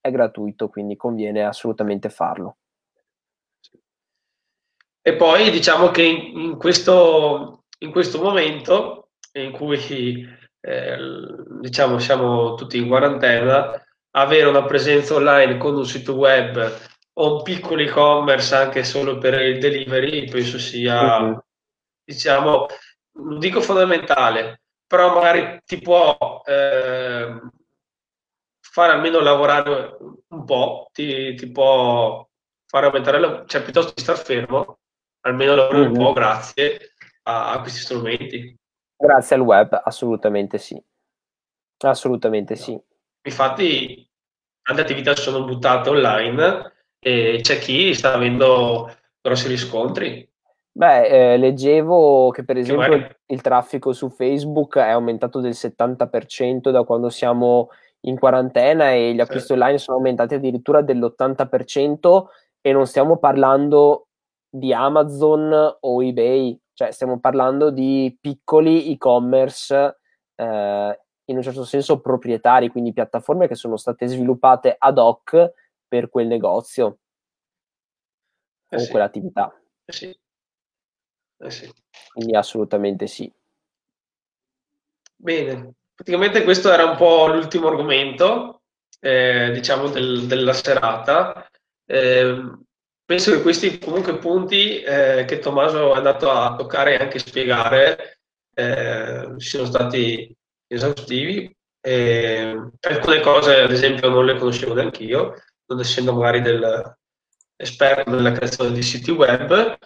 B: è gratuito quindi conviene assolutamente farlo
A: e poi diciamo che in, questo, in questo momento in cui eh, diciamo siamo tutti in quarantena avere una presenza online con un sito web o un piccolo e-commerce anche solo per il delivery, penso sia, uh-huh. diciamo, non dico fondamentale, però magari ti può eh, fare almeno lavorare un po', ti, ti, può fare aumentare, la, cioè piuttosto di star fermo, almeno lavorare un po' grazie a, a, questi strumenti.
B: Grazie al web, assolutamente sì. Assolutamente sì.
A: Infatti, tante attività sono buttate online e c'è chi sta avendo grossi riscontri.
B: Beh, eh, leggevo che per esempio che magari... il traffico su Facebook è aumentato del 70% da quando siamo in quarantena e gli acquisti sì. online sono aumentati addirittura dell'80% e non stiamo parlando di Amazon o eBay, cioè stiamo parlando di piccoli e-commerce eh, in un certo senso proprietari, quindi piattaforme che sono state sviluppate ad hoc per quel negozio eh o sì. quell'attività.
A: Eh sì. Eh sì.
B: Quindi assolutamente sì.
A: Bene, praticamente questo era un po' l'ultimo argomento, eh, diciamo, del, della serata. Penso che questi comunque punti eh, che Tommaso è andato a toccare e anche spiegare eh, siano stati esaustivi. alcune cose, ad esempio, non le conoscevo neanche io, non essendo magari del, esperto nella creazione di siti web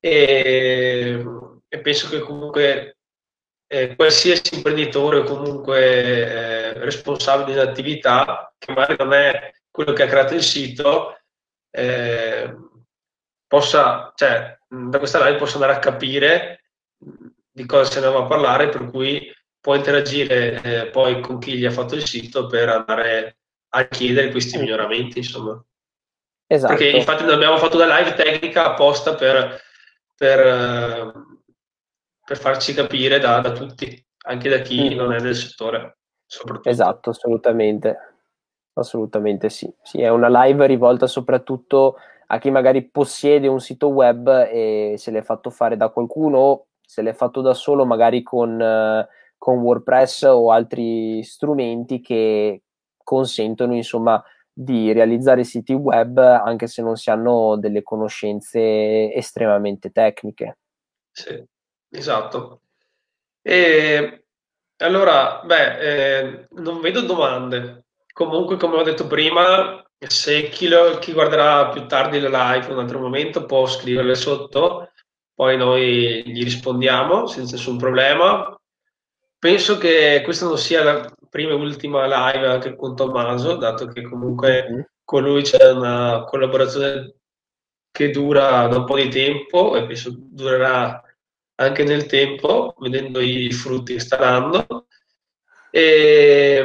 A: e, e penso che comunque eh, qualsiasi imprenditore o comunque eh, responsabile di un'attività che magari non è quello che ha creato il sito eh, possa, cioè, da questa live possa andare a capire di cosa se ne va a parlare, per cui può interagire eh, poi con chi gli ha fatto il sito per andare a chiedere questi miglioramenti, insomma. Esatto. Perché infatti noi abbiamo fatto una live tecnica apposta per, per, eh, per farci capire da, da, tutti, anche da chi mm. non è del settore.
B: Esatto, assolutamente. Assolutamente sì. sì. È una live rivolta soprattutto a chi magari possiede un sito web e se l'è fatto fare da qualcuno, se l'è fatto da solo magari con, con WordPress o altri strumenti che consentono insomma di realizzare siti web anche se non si hanno delle conoscenze estremamente tecniche.
A: Sì, esatto. E allora, beh, eh, non vedo domande. Comunque, come ho detto prima, se chi, lo, chi guarderà più tardi la live un altro momento può scriverle sotto, poi noi gli rispondiamo senza nessun problema. Penso che questa non sia la prima e ultima live anche con Tommaso, dato che comunque mm-hmm. con lui c'è una collaborazione che dura da un po' di tempo e penso durerà anche nel tempo, vedendo i frutti che sta dando. E,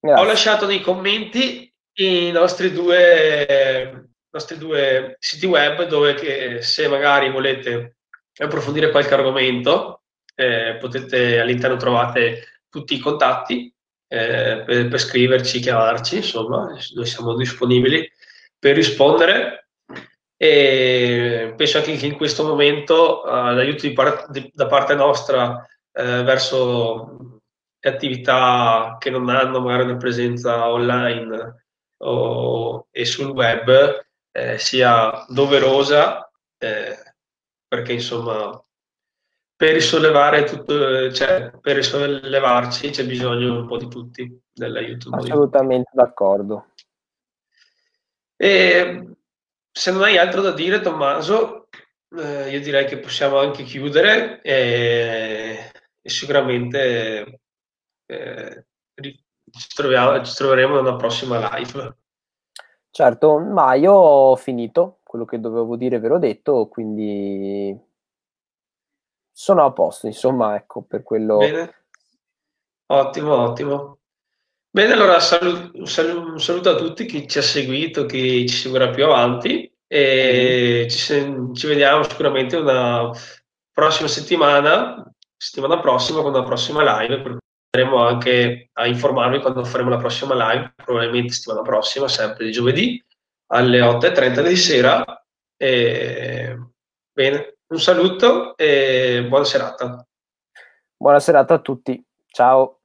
A: um, ho lasciato nei commenti i nostri due, nostri due siti web dove che, se magari volete approfondire qualche argomento eh, potete all'interno trovate tutti i contatti eh, per, per, scriverci, chiamarci, insomma, noi siamo disponibili per rispondere. E penso anche che in questo momento uh, l'aiuto di par- di, da parte nostra eh, verso le attività che non hanno magari una presenza online o, e sul web eh, sia doverosa eh, perché insomma per risollevare tutto, cioè, per risollevarci c'è bisogno un po' di tutti dell'aiuto.
B: Assolutamente d'accordo.
A: E se non hai altro da dire, Tommaso, eh, io direi che possiamo anche chiudere e, e sicuramente eh, ci, troviamo, ci troveremo in una prossima live.
B: Certo, ma io ho finito quello che dovevo dire, ve l'ho detto, quindi sono a posto, insomma, ecco, per quello...
A: Bene. Ottimo, ottimo. Bene, allora saluto, un saluto a tutti chi ci ha seguito, chi ci seguirà più avanti e mm. ci, ci, vediamo sicuramente una prossima settimana, settimana prossima con una prossima live, andremo anche a informarvi quando faremo la prossima live, probabilmente settimana prossima, sempre di giovedì alle 8.30 di sera. E... Bene, un saluto e buona serata.
B: Buona serata a tutti. Ciao.